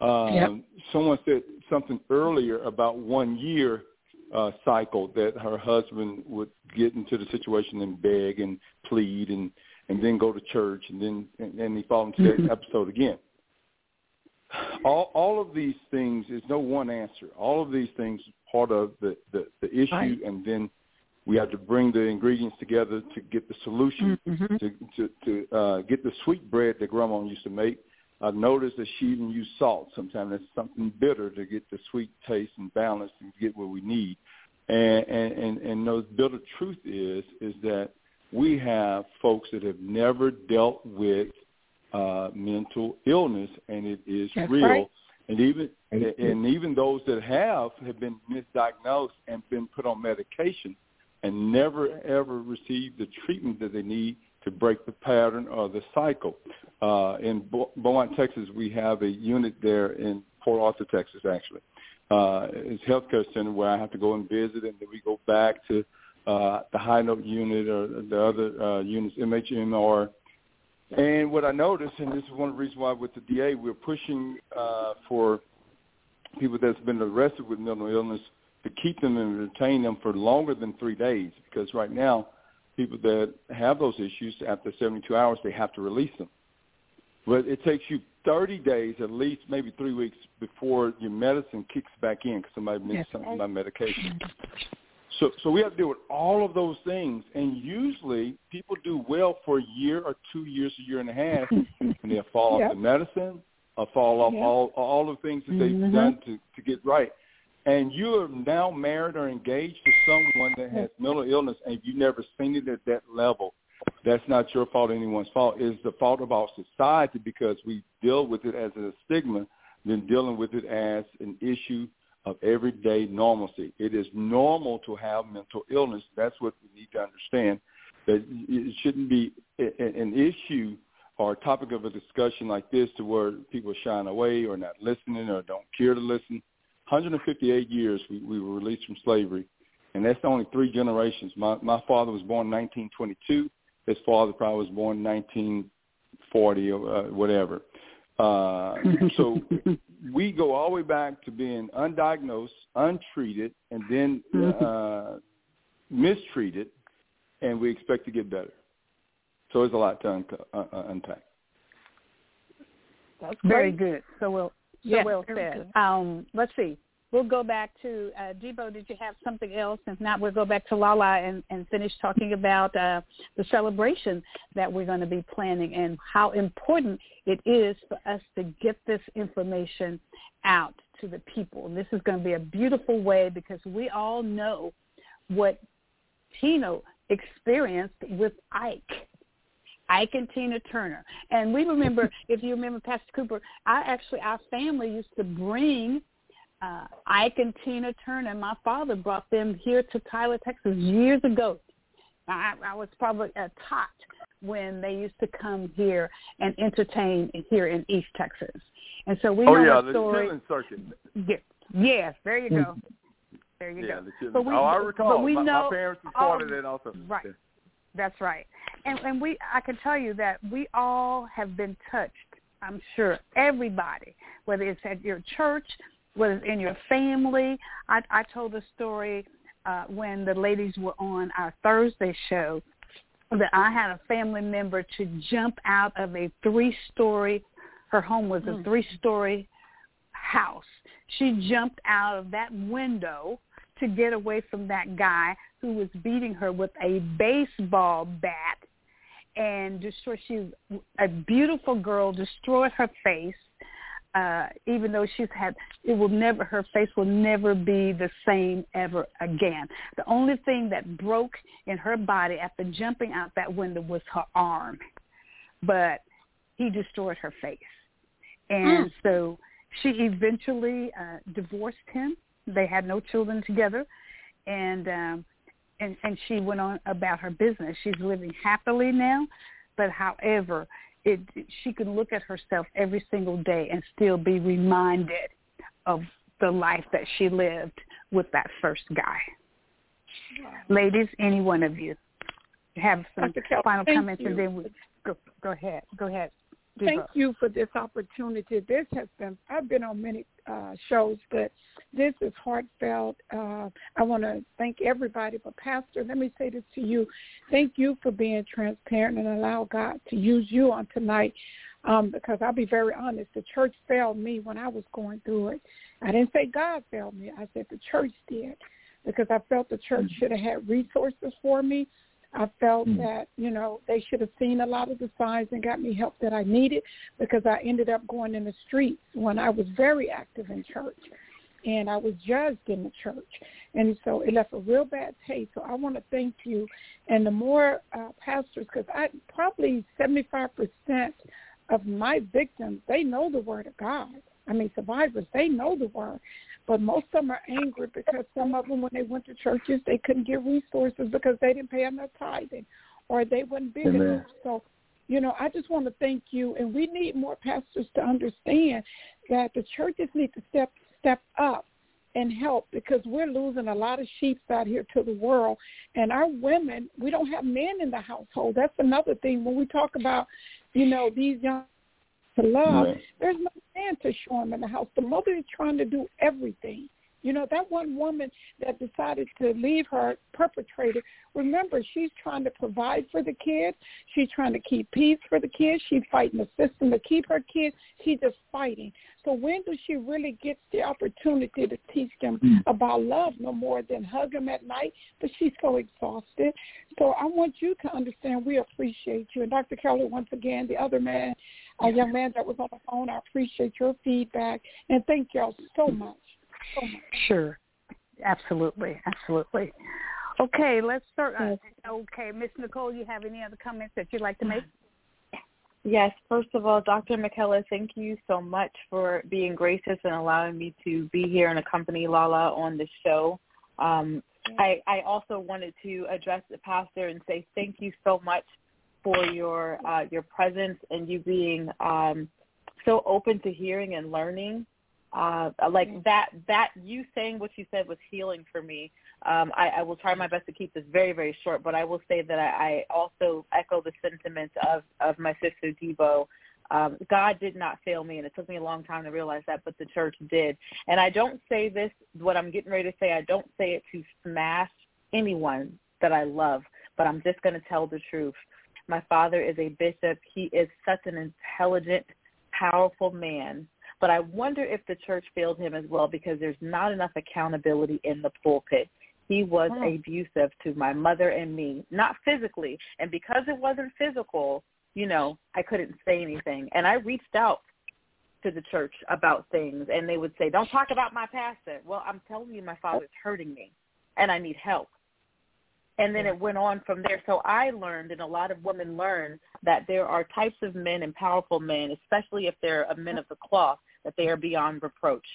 Um, yep. Someone said something earlier about one year uh, cycle that her husband would get into the situation and beg and plead and and then go to church and then and, and he fall into mm-hmm. that episode again. All all of these things is no one answer. All of these things part of the the, the issue, right. and then we have to bring the ingredients together to get the solution mm-hmm. to to to uh, get the sweet bread that Grandma used to make I've noticed that she even use salt. Sometimes it's something bitter to get the sweet taste and balance and get what we need. And and and, and the bitter truth is is that we have folks that have never dealt with uh, mental illness, and it is That's real. Right. And even and, and even those that have have been misdiagnosed and been put on medication, and never ever received the treatment that they need to break the pattern or the cycle. Uh, in Beaumont, Texas, we have a unit there in Port Arthur, Texas, actually. Uh, it's a healthcare center where I have to go and visit, and then we go back to uh, the high note unit or the other uh, units, MHMR. And what I noticed, and this is one of the reasons why with the DA, we're pushing uh, for people that's been arrested with mental illness to keep them and retain them for longer than three days, because right now people that have those issues after 72 hours, they have to release them. But it takes you 30 days, at least maybe three weeks before your medicine kicks back in because somebody missed yes. something by medication. So, so we have to deal with all of those things, and usually people do well for a year or two years, a year and a half, [laughs] and they'll fall yep. off the medicine, or fall off yep. all all the things that they've mm-hmm. done to to get right and you are now married or engaged to someone that has mental illness and you've never seen it at that level, that's not your fault, anyone's fault. It's the fault of our society because we deal with it as a stigma than dealing with it as an issue of everyday normalcy. It is normal to have mental illness. That's what we need to understand. That it shouldn't be an issue or a topic of a discussion like this to where people shine away or not listening or don't care to listen 158 years we, we were released from slavery, and that's only three generations. My my father was born in 1922. His father probably was born in 1940 or uh, whatever. Uh, so [laughs] we go all the way back to being undiagnosed, untreated, and then uh, mistreated, and we expect to get better. So there's a lot to un- uh, uh, unpack. That's very good. So well, so Yes, well said. Um, let's see. We'll go back to uh, Debo. Did you have something else? If not, we'll go back to Lala and, and finish talking about uh, the celebration that we're going to be planning and how important it is for us to get this information out to the people. And this is going to be a beautiful way because we all know what Tina experienced with Ike. Ike and Tina Turner. And we remember, [laughs] if you remember Pastor Cooper, I actually, our family used to bring uh, Ike and Tina Turner. My father brought them here to Tyler, Texas years ago. I, I was probably a tot when they used to come here and entertain here in East Texas. And so we oh know yeah, the story. Chitlin Circuit. Yeah, yes, there you go. There you yeah, go. the. But we, oh, I but recall. we my, know, my parents part oh, that also. Right. That's right. And and we I can tell you that we all have been touched. I'm sure everybody, whether it's at your church, whether it's in your family. I I told a story uh when the ladies were on our Thursday show that I had a family member to jump out of a three-story her home was a three-story house. She jumped out of that window to get away from that guy who was beating her with a baseball bat and destroyed she a beautiful girl destroyed her face uh even though she's had it will never her face will never be the same ever again. The only thing that broke in her body after jumping out that window was her arm but he destroyed her face. And so she eventually uh divorced him. They had no children together. And um and and she went on about her business. She's living happily now but however it she can look at herself every single day and still be reminded of the life that she lived with that first guy. Ladies any one of you have some final comments you. and then we go go ahead go ahead Thank you for this opportunity. This has been, I've been on many uh, shows, but this is heartfelt. Uh, I want to thank everybody, but Pastor, let me say this to you. Thank you for being transparent and allow God to use you on tonight um, because I'll be very honest. The church failed me when I was going through it. I didn't say God failed me. I said the church did because I felt the church should have had resources for me. I felt that, you know, they should have seen a lot of the signs and got me help that I needed because I ended up going in the streets when I was very active in church and I was judged in the church. And so it left a real bad taste. So I want to thank you. And the more uh, pastors, because I probably 75% of my victims, they know the word of God. I mean, survivors, they know the word. But most of them are angry because some of them, when they went to churches, they couldn't get resources because they didn't pay enough tithing or they wasn't big Amen. enough. So, you know, I just want to thank you. And we need more pastors to understand that the churches need to step step up and help because we're losing a lot of sheep out here to the world. And our women, we don't have men in the household. That's another thing when we talk about, you know, these young to love. Right. There's no man to show him in the house. The mother is trying to do everything. You know, that one woman that decided to leave her perpetrator, remember, she's trying to provide for the kids. She's trying to keep peace for the kids. She's fighting the system to keep her kids. She's just fighting. So when does she really get the opportunity to teach them hmm. about love no more than hug them at night? But she's so exhausted. So I want you to understand we appreciate you. And Dr. Kelly, once again, the other man, a young man that was on the phone, I appreciate your feedback. And thank y'all so hmm. much. Sure. Absolutely. Absolutely. Okay, let's start. Uh, okay, Miss Nicole, you have any other comments that you'd like to make? Yes, first of all, Dr. McKellar, thank you so much for being gracious and allowing me to be here and accompany Lala on the show. Um, I, I also wanted to address the pastor and say thank you so much for your uh, your presence and you being um, so open to hearing and learning. Uh, like that that you saying what you said was healing for me. Um, I, I will try my best to keep this very very short, but I will say that I, I also echo the sentiments of of my sister Debo. Um, God did not fail me, and it took me a long time to realize that, but the church did. And I don't say this, what I'm getting ready to say, I don't say it to smash anyone that I love, but I'm just going to tell the truth. My father is a bishop. He is such an intelligent, powerful man. But I wonder if the church failed him as well because there's not enough accountability in the pulpit. He was Oh. abusive to my mother and me, not physically. And because it wasn't physical, you know, I couldn't say anything. And I reached out to the church about things and they would say, Don't talk about my pastor. Well, I'm telling you my father's hurting me and I need help. And then hmm. it went on from there. So I learned, and a lot of women learn, that there are types of men and powerful men, especially if they're a men of the cloth, that they are beyond reproach.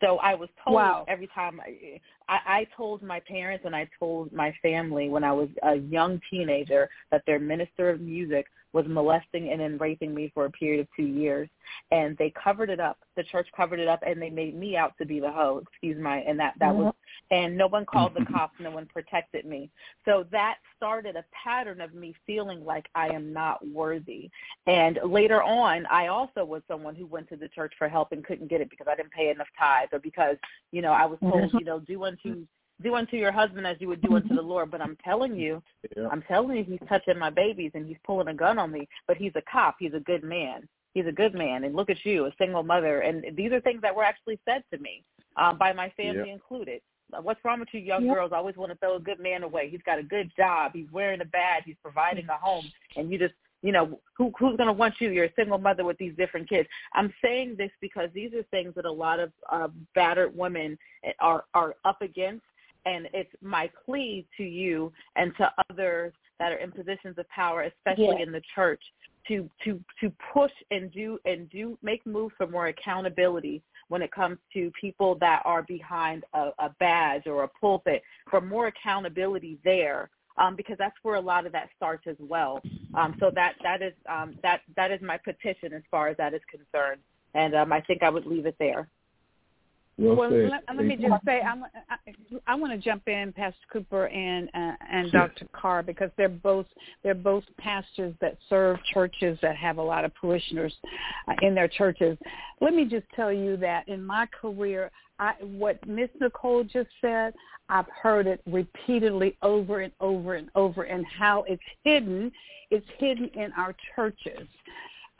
So I was told Wow. every time I, I, I told my parents and I told my family when I was a young teenager that their minister of music was molesting and then raping me for a period of two years, and they covered it up. The church covered it up, and they made me out to be the hoe. Excuse my, and that that was, mm-hmm. and no one called the mm-hmm. cops, no one protected me. So that started a pattern of me feeling like I am not worthy. And later on, I also was someone who went to the church for help and couldn't get it because I didn't pay enough tithes or because you know I was told, mm-hmm. you know, do unto do unto your husband as you would do unto the Lord. But I'm telling you, I'm telling you, he's touching my babies and he's pulling a gun on me. But he's a cop. He's a good man. He's a good man. And look at you, a single mother. And these are things that were actually said to me um, by my family Yeah. included. Uh, What's wrong with you young Yep. girls? Always want to throw a good man away. He's got a good job. He's wearing a badge. He's providing a home. And you just, you know, who who's going to want you? You're a single mother with these different kids. I'm saying this because these are things that a lot of uh, battered women are are up against and it's my plea to you and to others that are in positions of power, especially Yes. in the church, to to to push and do and do make moves for more accountability when it comes to people that are behind a, a badge or a pulpit for more accountability there. Um, because that's where a lot of that starts as well. Um, so that that is um, that that is my petition as far as that is concerned, and um, I think I would leave it there. Well, Well, let, let me just say, I'm, I, I want to jump in, Pastor Cooper and uh, and Dr. Carr, because they're both they're both pastors that serve churches that have a lot of parishioners uh, in their churches. Let me just tell you that in my career, I, what Miss Nicole just said, I've heard it repeatedly over and over and over, and how it's hidden. It's hidden in our churches.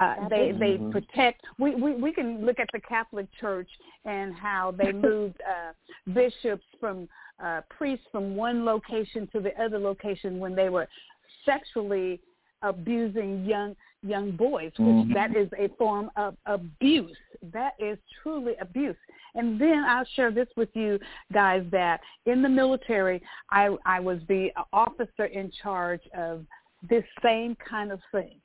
Uh, they they Mhm. protect. We, we we can look at the Catholic Church and how they [laughs] moved uh, bishops from uh, priests from one location to the other location when they were sexually abusing young young boys, which Mhm. that is a form of abuse. That is truly abuse. And then I'll share this with you guys that in the military, I I was the officer in charge of this same kind of thing.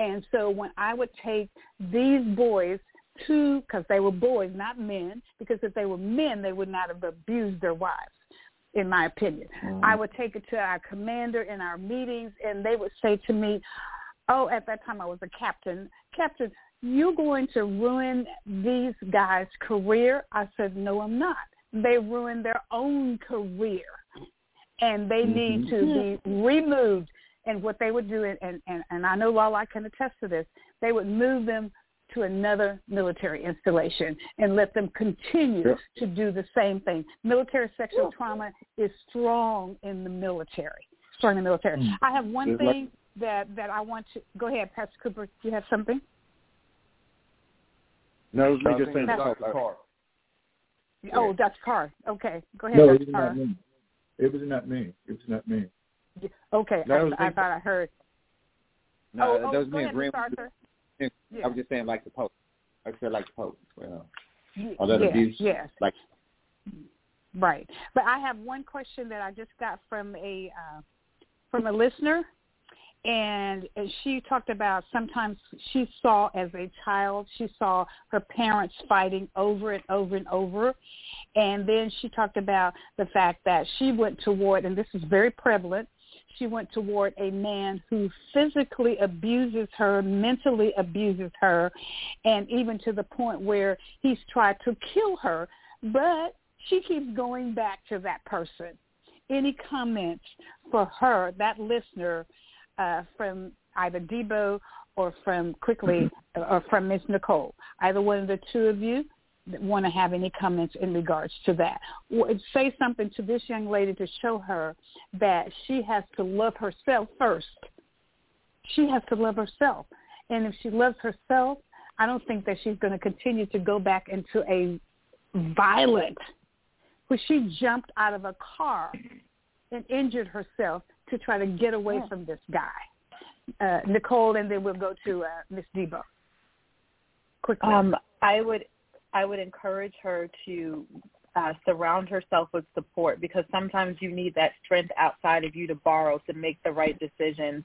And so when I would take these boys to, because they were boys, not men, because if they were men, they would not have abused their wives, in my opinion. Mm. I would take it to our commander in our meetings, and they would say to me, oh, at that time I was a captain, Captain, you're going to ruin these guys' career? I said, no, I'm not. They ruined their own career, and they need mm-hmm. to be removed and what they would do, and, and, and, and I know Lala can attest to this, they would move them to another military installation and let them continue Sure. to do the same thing. Military sexual trauma is strong in the military. Strong in the military. Mm. I have one It's like- thing that, that I want to go ahead, Pastor Cooper. Do you have something? No, it was me just saying. Dr. Carr. Oh, Dr. Carr. Okay, go ahead, No, Dr. it was Carr. not me. It was not me. It was not me. Okay, was I, I thought I heard. No, oh, that oh, was go me agreeing with Yeah. I was just saying like the Pope. I said like the Pope. Well, Y- or that yes, abuse. yes. Like Right. But I have one question that I just got from a uh, from a listener, and and she talked about sometimes she saw as a child she saw her parents fighting over and over and over, and then she talked about the fact that she went toward and this is very prevalent. She went toward a man who physically abuses her, mentally abuses her, and even to the point where he's tried to kill her. But she keeps going back to that person. Any comments for her, that listener, uh, from either Debo or from quickly or from Miss Nicole? Either one of the two of you want to have any comments in regards to that. Or Say something to this young lady to show her that she has to love herself first she has to love herself. And if she loves herself, I don't think that she's going to continue to go back into a violent, where she jumped out of a car and injured herself to try to get away Yeah. from this guy. Uh, Nicole, and then we'll go to uh, Miss Debo. Quickly. Um, I would I would encourage her to uh, surround herself with support because sometimes you need that strength outside of you to borrow to make the right decisions.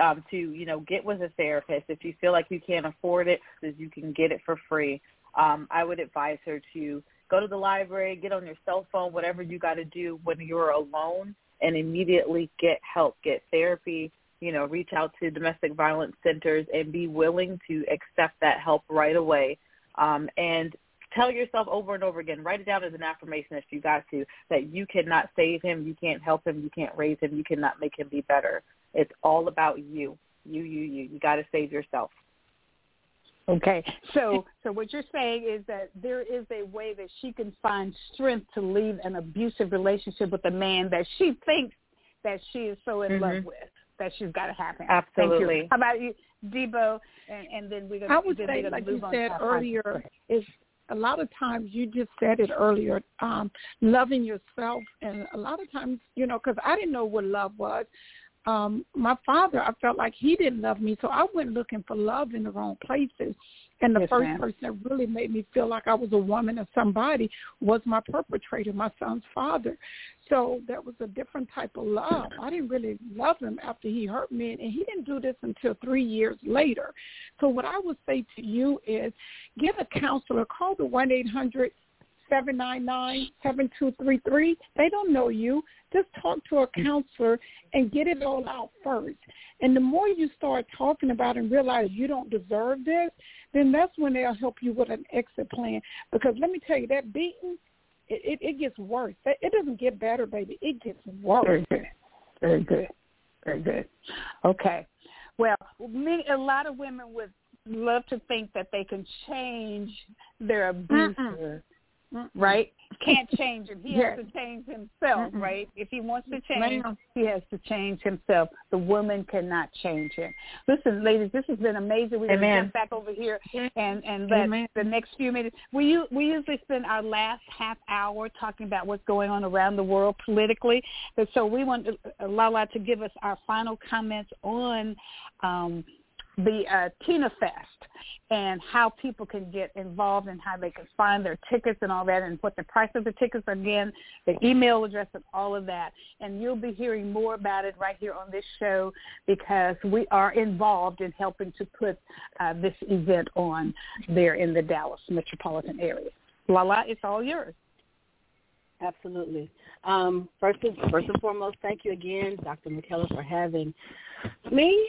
Um, to you know, get with a therapist if you feel like you can't afford it, because you can get it for free. Um, I would advise her to go to the library, get on your cell phone, whatever you got to do when you're alone, and immediately get help, get therapy. You know, reach out to domestic violence centers and be willing to accept that help right away um, and tell yourself over and over again, write it down as an affirmation if you got to, that you cannot save him, you can't help him, you can't raise him, you cannot make him be better. It's all about you. You, you, you. You got to save yourself. Okay, so so what you're saying is that there is a way that she can find strength to leave an abusive relationship with a man that she thinks that she is so in love Mhm. with that she's got to have him. Absolutely. Thank you. How about you, Debo? And, and then we're gonna. I would say, like you said earlier, is a lot of times you just said it earlier, um, loving yourself, and a lot of times, you know, because I didn't know what love was. Um, my father, I felt like he didn't love me, so I went looking for love in the wrong places. And the Yes, first ma'am. person that really made me feel like I was a woman or somebody was my perpetrator, my son's father. So that was a different type of love. I didn't really love him after he hurt me, and he didn't do this until three years later. So what I would say to you is get a counselor. Call the one eight hundred seven nine nine seven two three three. They don't know you. Just talk to a counselor and get it all out first. And the more you start talking about and realize you don't deserve this, then that's when they'll help you with an exit plan. Because let me tell you, that beating, it, it, it gets worse. It doesn't get better, baby. It gets worse. Very good. Very good. Very good. Okay. Well, many, a lot of women would love to think that they can change their abuser, right? Can't change him. He Yes. [laughs] has to change himself, Mm-mm. right? If he wants to change, Ma'am. he has to change himself. The woman cannot change him. Listen, ladies, this has been amazing. We're going to Amen. jump back over here and and let Amen. the next few minutes. We u- we usually spend our last half hour talking about what's going on around the world politically, but so we want uh, Lala to give us our final comments on um, the uh, Tina Fest and how people can get involved and how they can find their tickets and all that and what the price of the tickets are again, the email address and all of that. And you'll be hearing more about it right here on this show because we are involved in helping to put uh, this event on there in the Dallas metropolitan area. Lala, it's all yours. Absolutely. Um, first, and, first and foremost, thank you again, Dr. McKellar, for having me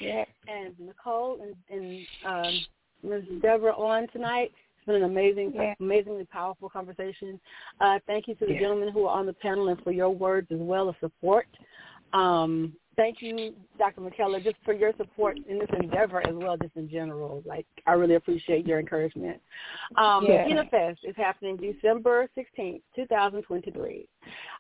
and Nicole and, and um, Ms. Deborah on tonight. It's been an amazing, Yeah. amazingly powerful conversation. Uh, thank you to the Yeah. gentlemen who are on the panel and for your words as well as support. Um, thank you, Dr. McKellar, just for your support in this endeavor as well, just in general. Like, I really appreciate your encouragement. Um, Yeah. Fest is happening December 16th, 2023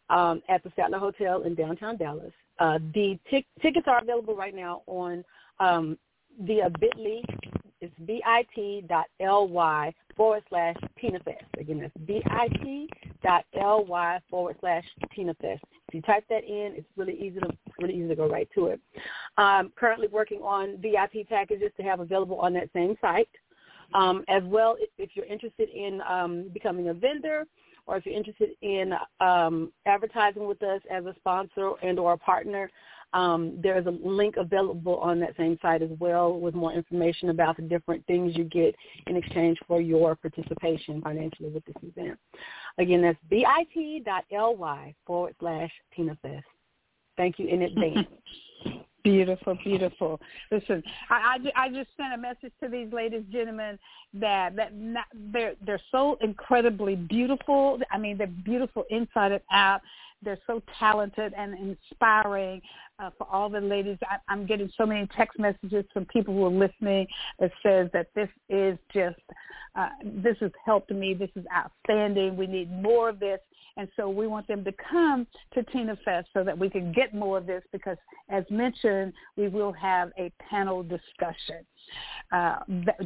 um, at the Statler Hotel in downtown Dallas. Uh, the tic- tickets are available right now on um, via Bitly. It's bit.ly forward slash Tina Fest. Again, that's bit.ly forward slash tinafest. If you type that in, it's really easy to really easy to go right to it. I'm currently working on VIP packages to have available on that same site. Um, as well, if, if you're interested in um, becoming a vendor or if you're interested in um, advertising with us as a sponsor and or a partner, um, there is a link available on that same site as well with more information about the different things you get in exchange for your participation financially with this event. Again, that's bit.ly forward slash Tina Fest. Thank you in advance. [laughs] Beautiful, beautiful. Listen, I, I, I just sent a message to these ladies, gentlemen, that that not, they're they're so incredibly beautiful. I mean, they're beautiful inside and out. They're so talented and inspiring uh, for all the ladies. I, I'm getting so many text messages from people who are listening that says that this is just uh, this has helped me. This is outstanding. We need more of this. And so we want them to come to Tina Fest so that we can get more of this because, as mentioned, we will have a panel discussion uh,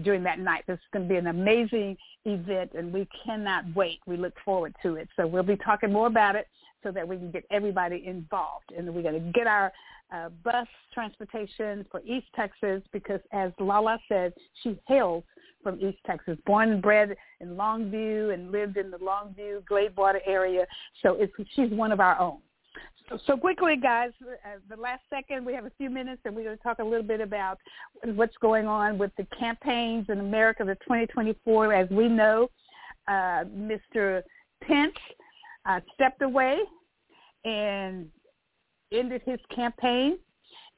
during that night. This is going to be an amazing event, and we cannot wait. We look forward to it. So we'll be talking more about it so that we can get everybody involved. And we're going to get our uh, bus transportation for East Texas because, as Lala said, she hails from East Texas, born and bred in Longview and lived in the Longview, Gladewater area. So it's, she's one of our own. So, quickly, guys, uh, the last second, we have a few minutes, and we're going to talk a little bit about what's going on with the campaigns in America, the 2024. As we know, uh, Mr. Pence uh, stepped away and ended his campaign,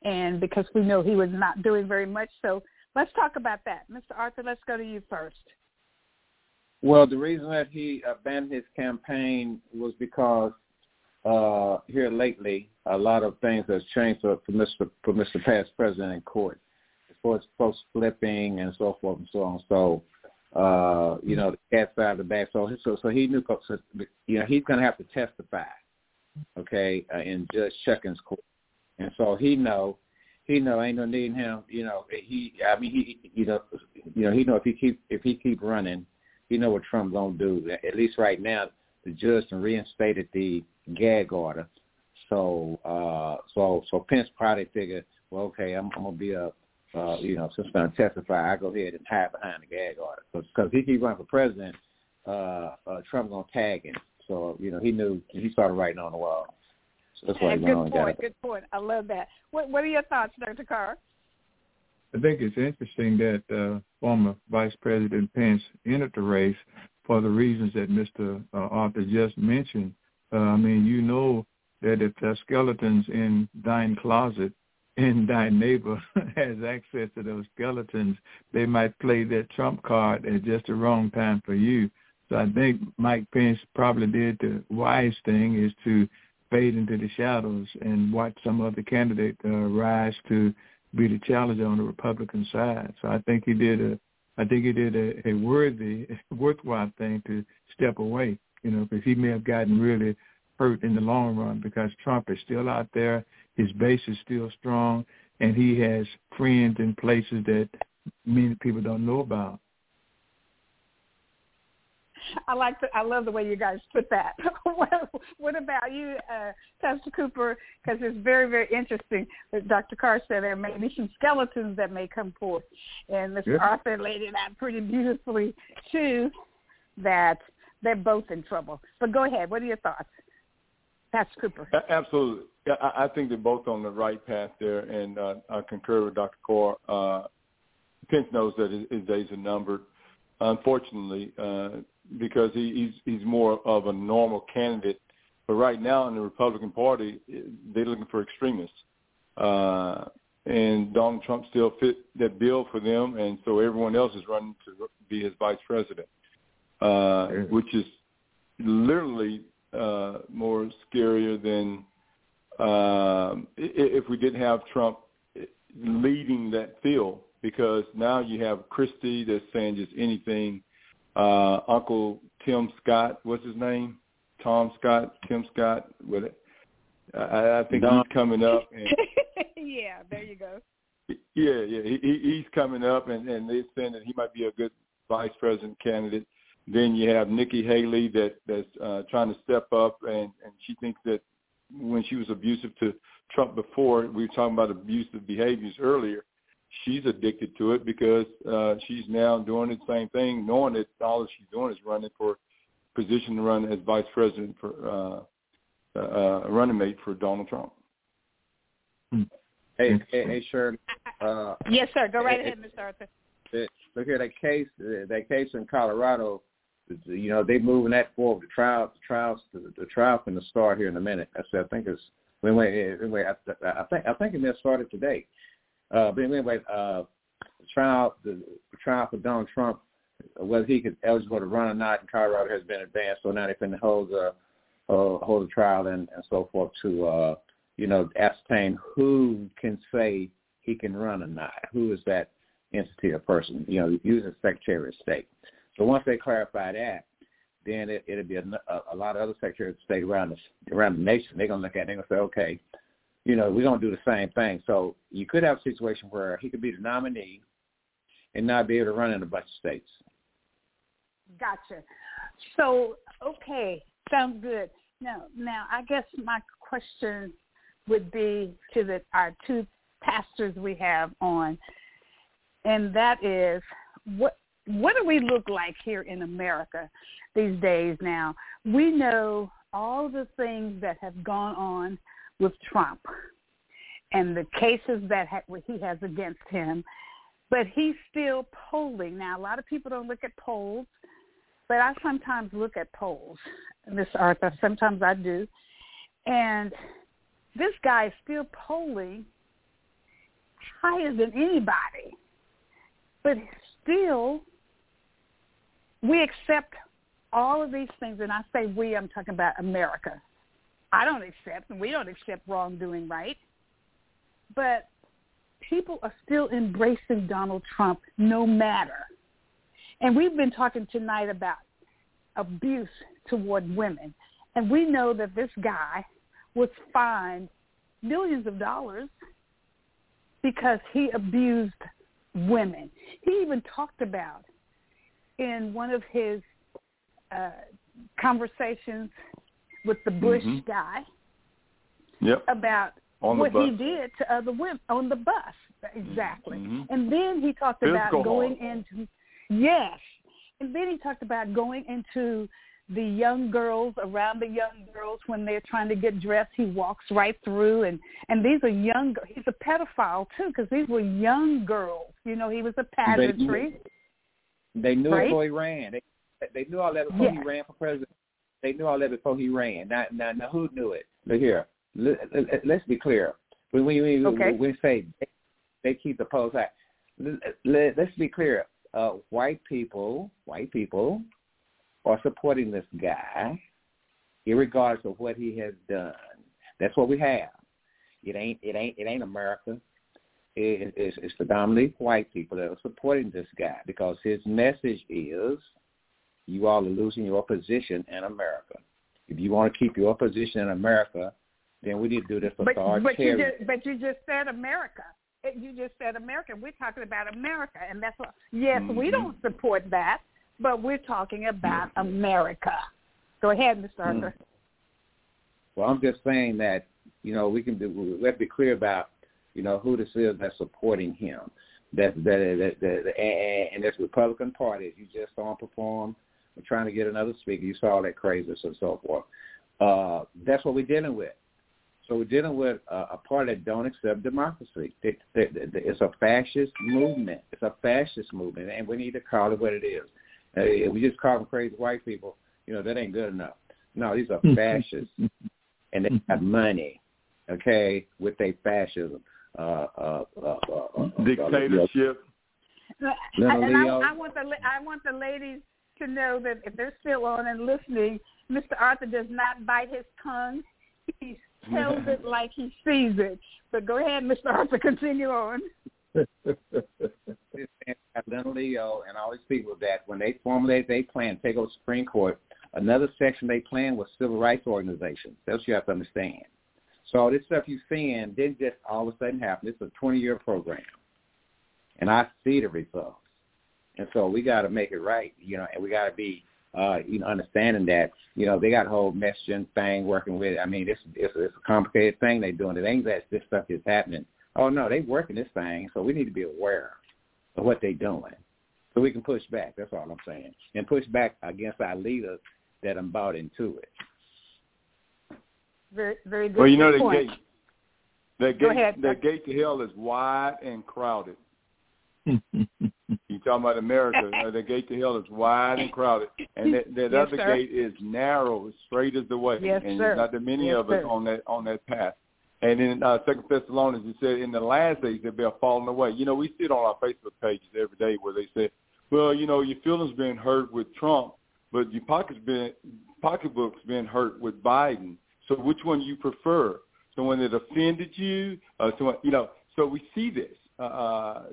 and because we know he was not doing very much. So let's talk about that. Mr. Arthur, let's go to you first. Well, the reason that he abandoned his campaign was because uh, here lately, a lot of things has changed for, for Mr. for Mr. Past President in court, as far as folks flipping and so forth and so on. So, uh, you know, the cat's out of the bag. So, so, so he knew, so, you know, he's going to have to testify okay, uh, in Judge Chutkan's court. And so he know, he know ain't no need him, you know, he, I mean, he, you know, you know, he know if he keep, if he keep running, he know what Trump gonna do. At least right now, the judge reinstated the gag order. So, uh, so, so Pence probably figured, well, okay, I'm, I'm gonna be a, uh, you know, since I'm gonna testify, I go ahead and hide behind the gag order. Because if he keep running for president, uh, uh, Trump gonna tag him. So you know, he knew he started writing on the wall. So that's why he good went point. on Good point. I love that. What What are your thoughts, Dr. Carr? I think it's interesting that uh, former Vice President Pence entered the race for the reasons that Mr. Uh, Arthur just mentioned. Uh, I mean, you know that if the skeletons in thine closet and thy neighbor [laughs] has access to those skeletons, they might play that trump card at just the wrong time for you. So I think Mike Pence probably did the wise thing is to fade into the shadows and watch some other candidate uh, rise to be the challenger on the Republican side. So I think he did a, I think he did a, a worthy, [laughs] worthwhile thing to step away. You know, because he may have gotten really hurt in the long run because Trump is still out there, his base is still strong, and he has friends in places that many people don't know about. I like to, I love the way you guys put that. [laughs] what, what about you, uh, Pastor Cooper? Because it's very, very interesting. That Dr. Carr said there may be some skeletons that may come forth, and Mr. Yeah. Arthur laid it out pretty beautifully too. That they're both in trouble. But go ahead. What are your thoughts, Pastor Cooper? A- Absolutely. Yeah, I I think they're both on the right path there, and uh, I concur with Dr. Carr. Uh, Pence knows that his, his days are numbered, unfortunately, uh, because he, he's he's more of a normal candidate. But right now in the Republican Party, they're looking for extremists, uh, and Donald Trump still fit that bill for them, and so everyone else is running to be his vice president, uh, which is literally uh, more scarier than um, if we didn't have Trump leading that field, because now you have Christie that's saying just anything. Uh, Uncle Tim Scott, what's his name? Tom Scott, Tim Scott. What? I, I think Don. he's coming up. [laughs] And, yeah, there you go. yeah, yeah, he, he- he's coming up, and, and they're saying that he might be a good vice president candidate. Then you have Nikki Haley that that's uh, trying to step up, and and she thinks that when she was abusive to Trump before, we were talking about abusive behaviors earlier. She's addicted to it because uh, she's now doing the same thing, knowing that all that she's doing is running for position to run as vice president for uh, uh, running mate for Donald Trump. Hey, hey, hey, Shirley. Uh, Yes, sir. Go right Hey, ahead, Mr. Arthur. that- look here, that case, uh, that case in Colorado. You know, they moving that forward. The trial, the trials, the, the trial to start here in a minute. I said, I think it's. Anyway, anyway, I, I think I think it started today. Uh, but anyway, uh, the trial, the, the trial for Donald Trump, whether he could eligible to run or not in Colorado has been advanced. So now they're going to hold a uh, hold a trial and, and so forth to uh, you know ascertain who can say he can run or not. Who is that entity or person? You know, using Secretary of State. So once they clarify that, then it, it'll be a, a, lot of other secretaries of state around the around the nation. They're gonna look at it and they're gonna say, okay, you know, we're gonna do the same thing. So you could have a situation where he could be the nominee and not be able to run in a bunch of states. Gotcha. So okay, sounds good. Now, now I guess my question would be to the our two pastors we have on, and that is what what do we look like here in America these days now? We know all the things that have gone on with Trump and the cases that he has against him, but he's still polling. Now, a lot of people don't look at polls, but I sometimes look at polls, Miss Arthur. Sometimes I do. And this guy is still polling higher than anybody. But still we accept all of these things, and I say we, I'm talking about America. I don't accept, and we don't accept wrongdoing, right? But people are still embracing Donald Trump no matter. And we've been talking tonight about abuse toward women. And we know that this guy was fined millions of dollars because he abused women. He even talked about in one of his uh, conversations with the Bush mm-hmm. guy yep. about what he did to other women on the bus. Exactly. Mm-hmm. And then he talked Physical about going harm. into yes. And then he talked about going into the young girls around the young girls when they're trying to get dressed. He walks right through, and and these are young. He's a pedophile too, because these were young girls. You know, he was a pageantry. They knew Right? it before he ran. They they knew all that before Yeah. he ran for president. They knew all that before he ran. Now, now, now who knew it? Look here. Let, let, let's be clear. When we we, Okay. we say they, they keep the polls high, let, let's be clear. Uh, white people, white people, are supporting this guy, irregardless of what he has done. That's what we have. It ain't it ain't it ain't America. It, it's, it's predominantly white people that are supporting this guy because his message is, you all are losing your position in America. If you want to keep your position in America, then we need to do this But, but you just but you just said America. You just said America. We're talking about America, and that's what. Yes, we Mhm. don't support that, but we're talking about America. Go ahead, Mr. Arthur. Well, I'm just saying that you know we can do. We have to be clear about you know who this is that's supporting him. That that that, that, that and, this Republican Party. You just saw him perform. We're trying to get another speaker. You saw all that craziness and so forth. Uh, that's what we're dealing with. So we're dealing with a, a party that don't accept democracy. It, it, it, it's a fascist movement. It's a fascist movement, and we need to call it what it is. Uh, if we just call them crazy white people, you know that ain't good enough. No, these are [laughs] fascists, and they have money, okay, with their fascism. Uh, uh, uh, uh, uh, Dictatorship. Little and I, Leo. I want the I want the ladies to know that if they're still on and listening, Mr. Arthur does not bite his tongue. He tells it [laughs] like he sees it. But go ahead, Mr. Arthur, continue on. Leonard Leo and all these people that when they formulated their plan to take over Supreme Court, another section they planned was civil rights organizations. That's what you have to understand. So all this stuff you're seeing didn't just all of a sudden happen. It's a 20-year program, and I see the results. And so we got to make it right, you know, and we got to be, uh, you know, understanding that, you know, they got a whole messaging thing working with it. I mean, it's, it's, it's a complicated thing they're doing. It ain't that this stuff is happening. Oh, no, they working this thing, so we need to be aware of what they're doing so we can push back. That's all I'm saying. And push back against our leaders that are bought into it. Very, very good. Well, you know that point. gate. That Go gate. ahead. That gate to hell is wide and crowded. [laughs] You talking about America? uh, the gate to hell is wide and crowded, and that, that Yes, other sir. gate is narrow, straight as the way. Yes, and sir. not that many Yes, of us sir. on that on that path. And in uh, Second Thessalonians, it said, "In the last days, there be a falling away." You know, we see it on our Facebook pages every day where they say, "Well, you know, your feelings been hurt with Trump, but your pockets been pocketbooks been hurt with Biden. So which one you prefer? So when it offended you, uh, so you know, so we see this. Uh, uh,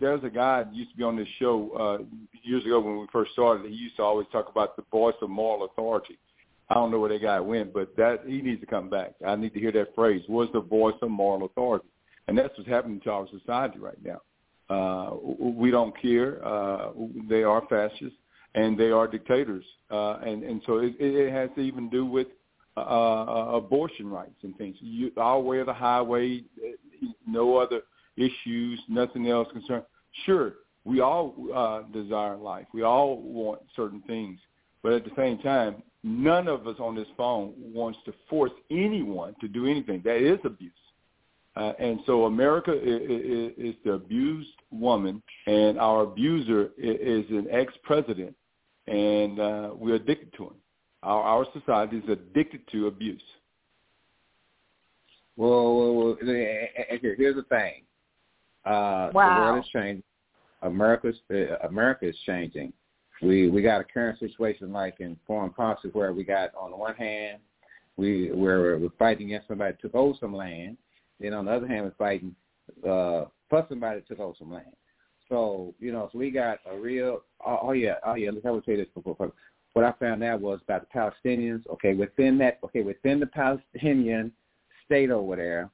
there's a guy that used to be on this show uh, years ago when we first started. He used to always talk about the voice of moral authority. I don't know where that guy went, but that he needs to come back. I need to hear that phrase. What's the voice of moral authority? And that's what's happening to our society right now. Uh, we don't care. Uh, they are fascists and they are dictators, uh, and and so it, it has to even do with uh, uh, abortion rights and things. You, our way of the highway, no other issues, nothing else concerned. Sure, we all uh, desire life. We all want certain things, but at the same time, none of us on this phone wants to force anyone to do anything. That is abuse. Uh, and so America is, is, the abused woman, and our abuser is an ex-president, and uh, we're addicted to him. Our, our society is addicted to abuse. Well, well, well here's the thing. Uh, wow. The world is changing. America's uh, America is changing. We we got a current situation like in foreign policy where we got on the one hand we we're, we're fighting against somebody that took over some land, then on the other hand we're fighting uh, for somebody that took over some land. So you know, so we got a real. Oh, oh yeah, oh yeah. Let's have to say this before. What I found out was about the Palestinians. Okay, within that, okay, within the Palestinian state over there,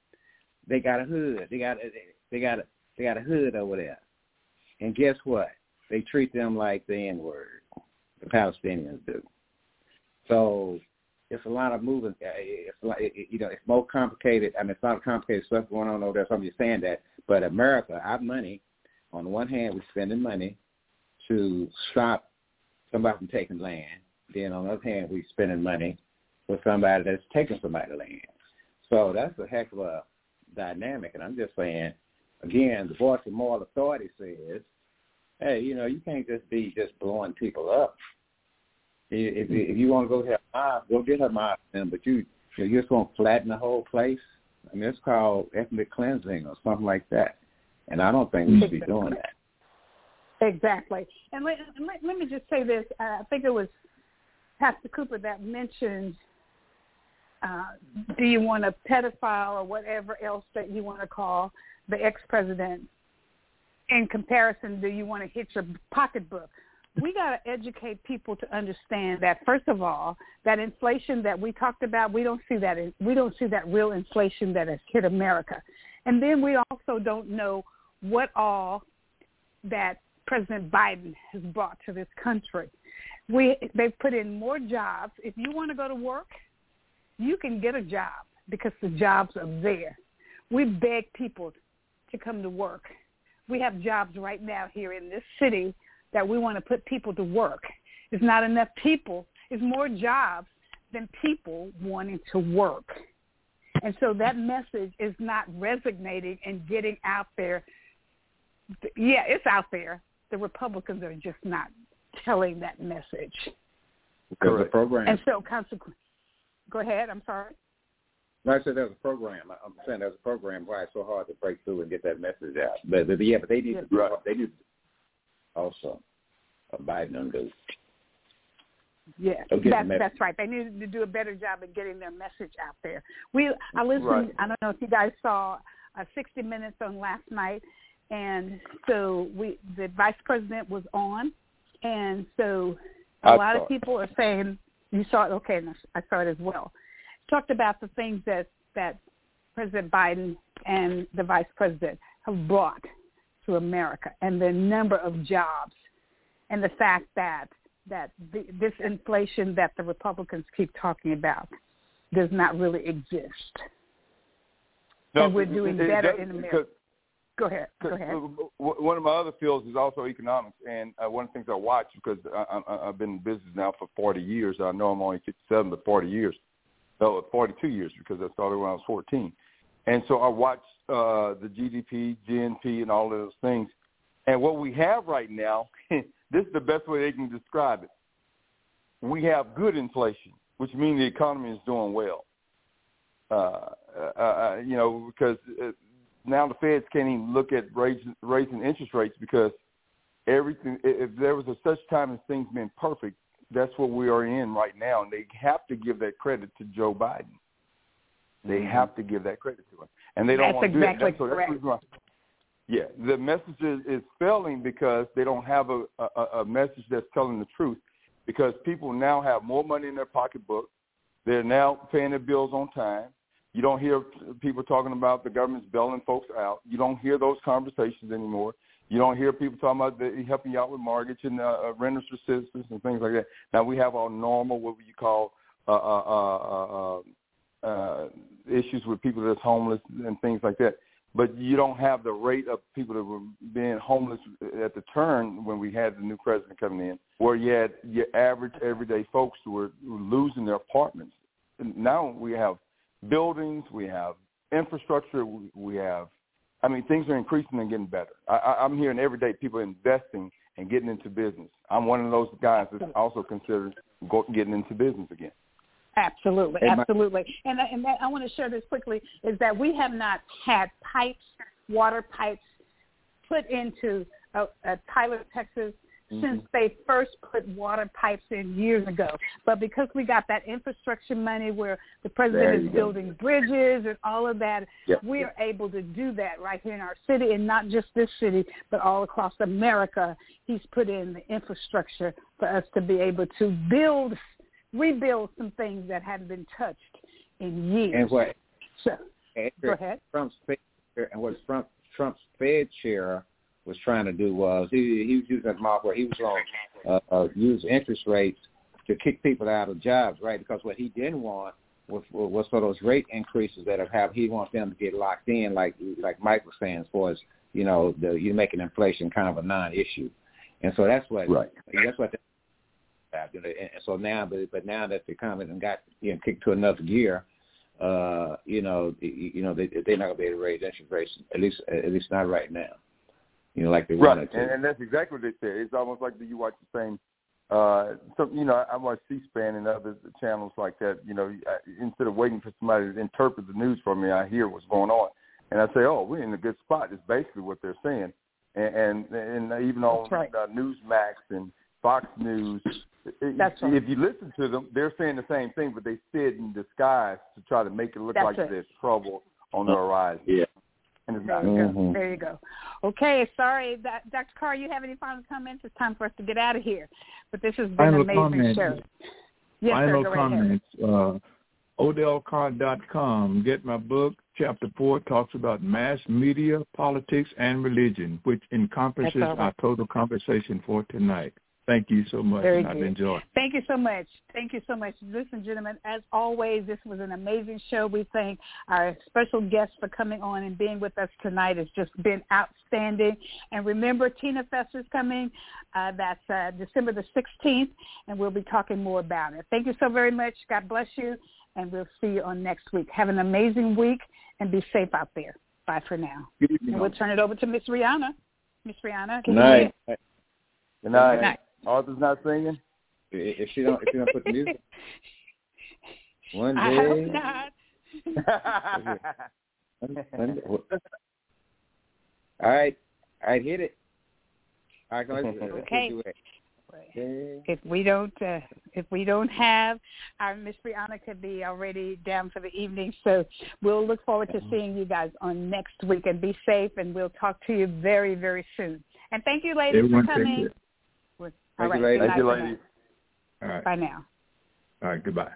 they got a hood. They got a, they got a, they got a hood over there. And guess what? They treat them like the N word. The Palestinians do. So it's a lot of moving. Uh, it's like eh, you know, it's more complicated. I mean, it's a lot of complicated stuff going on over there. So I'm just saying that. But America, our money, on the one hand, we're spending money to stop somebody from taking land. Then on the other hand, we're spending money for somebody that's taking somebody's land. So that's a heck of a dynamic. And I'm just saying, again, the voice of moral authority says, hey, you know, you can't just be just blowing people up. If, mm-hmm. if you want to go get her mob, go get Hamas, then, but you you're just going to flatten the whole place. I mean, it's called ethnic cleansing or something like that. And I don't think we should be doing that. Exactly. And let, let, let me just say this. Uh, I think it was Pastor Cooper that mentioned, uh, do you want a pedophile or whatever else that you want to call the ex-president? In comparison, do you want to hit your pocketbook? We got to educate people to understand that first of all, that inflation that we talked about, we don't see that we don't see that real inflation that has hit America. And then we also don't know what all that President Biden has brought to this country. We they've put in more jobs. If you want to go to work, you can get a job because the jobs are there. We beg people to come to work. We have jobs right now here in this city that we want to put people to work. It's not enough people. It's more jobs than people wanting to work. And so that message is not resonating and getting out there. Yeah, it's out there, the Republicans are just not telling that message. Because the program. And so consequently, go ahead. I'm sorry. Like I said, there's a program. I'm saying there's a program why it's so hard to break through and get that message out. But, but yeah, but they need to right. they need also uh, Biden and do. Yeah, that's that's right. They need to do a better job of getting their message out there. We I listened. Right. I don't know if you guys saw uh, 60 Minutes on last night, and so we the vice president was on, and so a I lot of people are saying you saw it. Okay, and I saw it as well. Talked about the things that that President Biden and the vice president have brought to America, and the number of jobs, and the fact that that the, this inflation that the Republicans keep talking about does not really exist. No, and we're doing better in America. Go ahead. Go ahead. One of my other fields is also economics, and uh, one of the things I watch because I, I, I've been in business now for 40 years. I know I'm only 57, but 40 years. No, 42 years because I started when I was 14. And so I watch uh, the GDP, GNP, and all of those things. And what we have right now, [laughs] this is the best way they can describe it. We have good inflation, which means the economy is doing well. Uh, uh, uh, you know, because uh, now the Feds can't even look at raising, raising interest rates because everything. If there was a such time as things being perfect, that's what we are in right now, and they have to give that credit to Joe Biden. They Mm-hmm. have to give that credit to him. and they don't That's want to exactly do. So that's correct. the reason yeah, the message is, is failing because they don't have a, a, a message that's telling the truth. Because people now have more money in their pocketbook, they're now paying their bills on time. You don't hear people talking about the government's bailing folks out. You don't hear those conversations anymore. You don't hear people talking about the, helping you out with mortgage and uh, uh, renters assistance and things like that. Now we have our normal, what you call, uh, uh, uh, uh, uh, issues with people that's homeless and things like that. But you don't have the rate of people that were being homeless at the turn when we had the new president coming in, where you had your average everyday folks who were, losing their apartments. And now we have buildings, we have infrastructure, we, we have I mean, things are increasing and getting better. I, I, I'm hearing every day people investing and getting into business. I'm one of those guys that's also considered go, getting into business again. Absolutely, And my- absolutely. And and that, I want to share this quickly is that we have not had pipes, water pipes, put into uh, uh, Tyler, Texas, since mm-hmm. they first put water pipes in years ago. But because we got that infrastructure money where the president is go. building bridges and all of that, Yep. we're able to do that right here in our city and not just this city, but all across America. He's put in the infrastructure for us to be able to build, rebuild some things that hadn't been touched in years. And what So, and go ahead. Trump's and what Trump Trump's Fed chair was trying to do was he he was using that model where he was going to uh, uh, use interest rates to kick people out of jobs, right? Because what he didn't want was was for those rate increases that have have he wants them to get locked in, like like Mike was saying, as far as you know, the, you making inflation kind of a non-issue, and so that's what Right. that's what. That, and so now, but but now that the economy got you know kicked to another gear, uh, you know, you you know they they're not gonna be able to raise interest rates at least at least not right now. You know, like they Right, wanted to. and, and that's exactly what they said. It's almost like you watch the same. Uh, so you know, I watch C-SPAN and other channels like that. You know, I, instead of waiting for somebody to interpret the news for me, I hear what's going on, and I say, "Oh, we're in a good spot." Is basically what they're saying, and and, and even on That's right. uh, Newsmax and Fox News, i- That's right. if you listen to them, they're saying the same thing, but they say it in disguise to try to make it look That's like it. there's trouble on the horizon. Yeah. And it's There not. you go. Mhm. There you go. Okay, sorry, that, Dr. Carr, you have any final comments? It's time for us to get out of here. But this has been Final an amazing comment. show. Yes, Final sir, go right comments. Uh, OdellCarr.com. Get my book. Chapter four talks about mass media, politics, and religion, which encompasses That's our total conversation for tonight. Thank you so much, Very and I've good. enjoyed. Thank you so much. Thank you so much. Listen, gentlemen, as always, this was an amazing show. We thank our special guests for coming on and being with us tonight. It's just been outstanding. And remember, Tina Fester's coming. Uh, that's uh, December the 16th, and we'll be talking more about it. Thank you so very much. God bless you, and we'll see you on next week. Have an amazing week, and be safe out there. Bye for now. And we'll turn it over to Miss Rihanna. Miss Rihanna. Good night. Good night. Good night. Arthur's not singing. If she don't if she don't put the music [laughs] one day. I day. hope not. One day- All right, all right, hit it. All right, let's, let's Okay. do it. Okay. if we don't uh, if we don't have our Miss Brianna could be already down for the evening. So we'll look forward to seeing you guys on next week and be safe and we'll talk to you very, very soon. And thank you ladies Everyone for take coming. Care. All Thank you, right, ladies. good Thank you, night ladies. All right. Bye now. All right. Goodbye.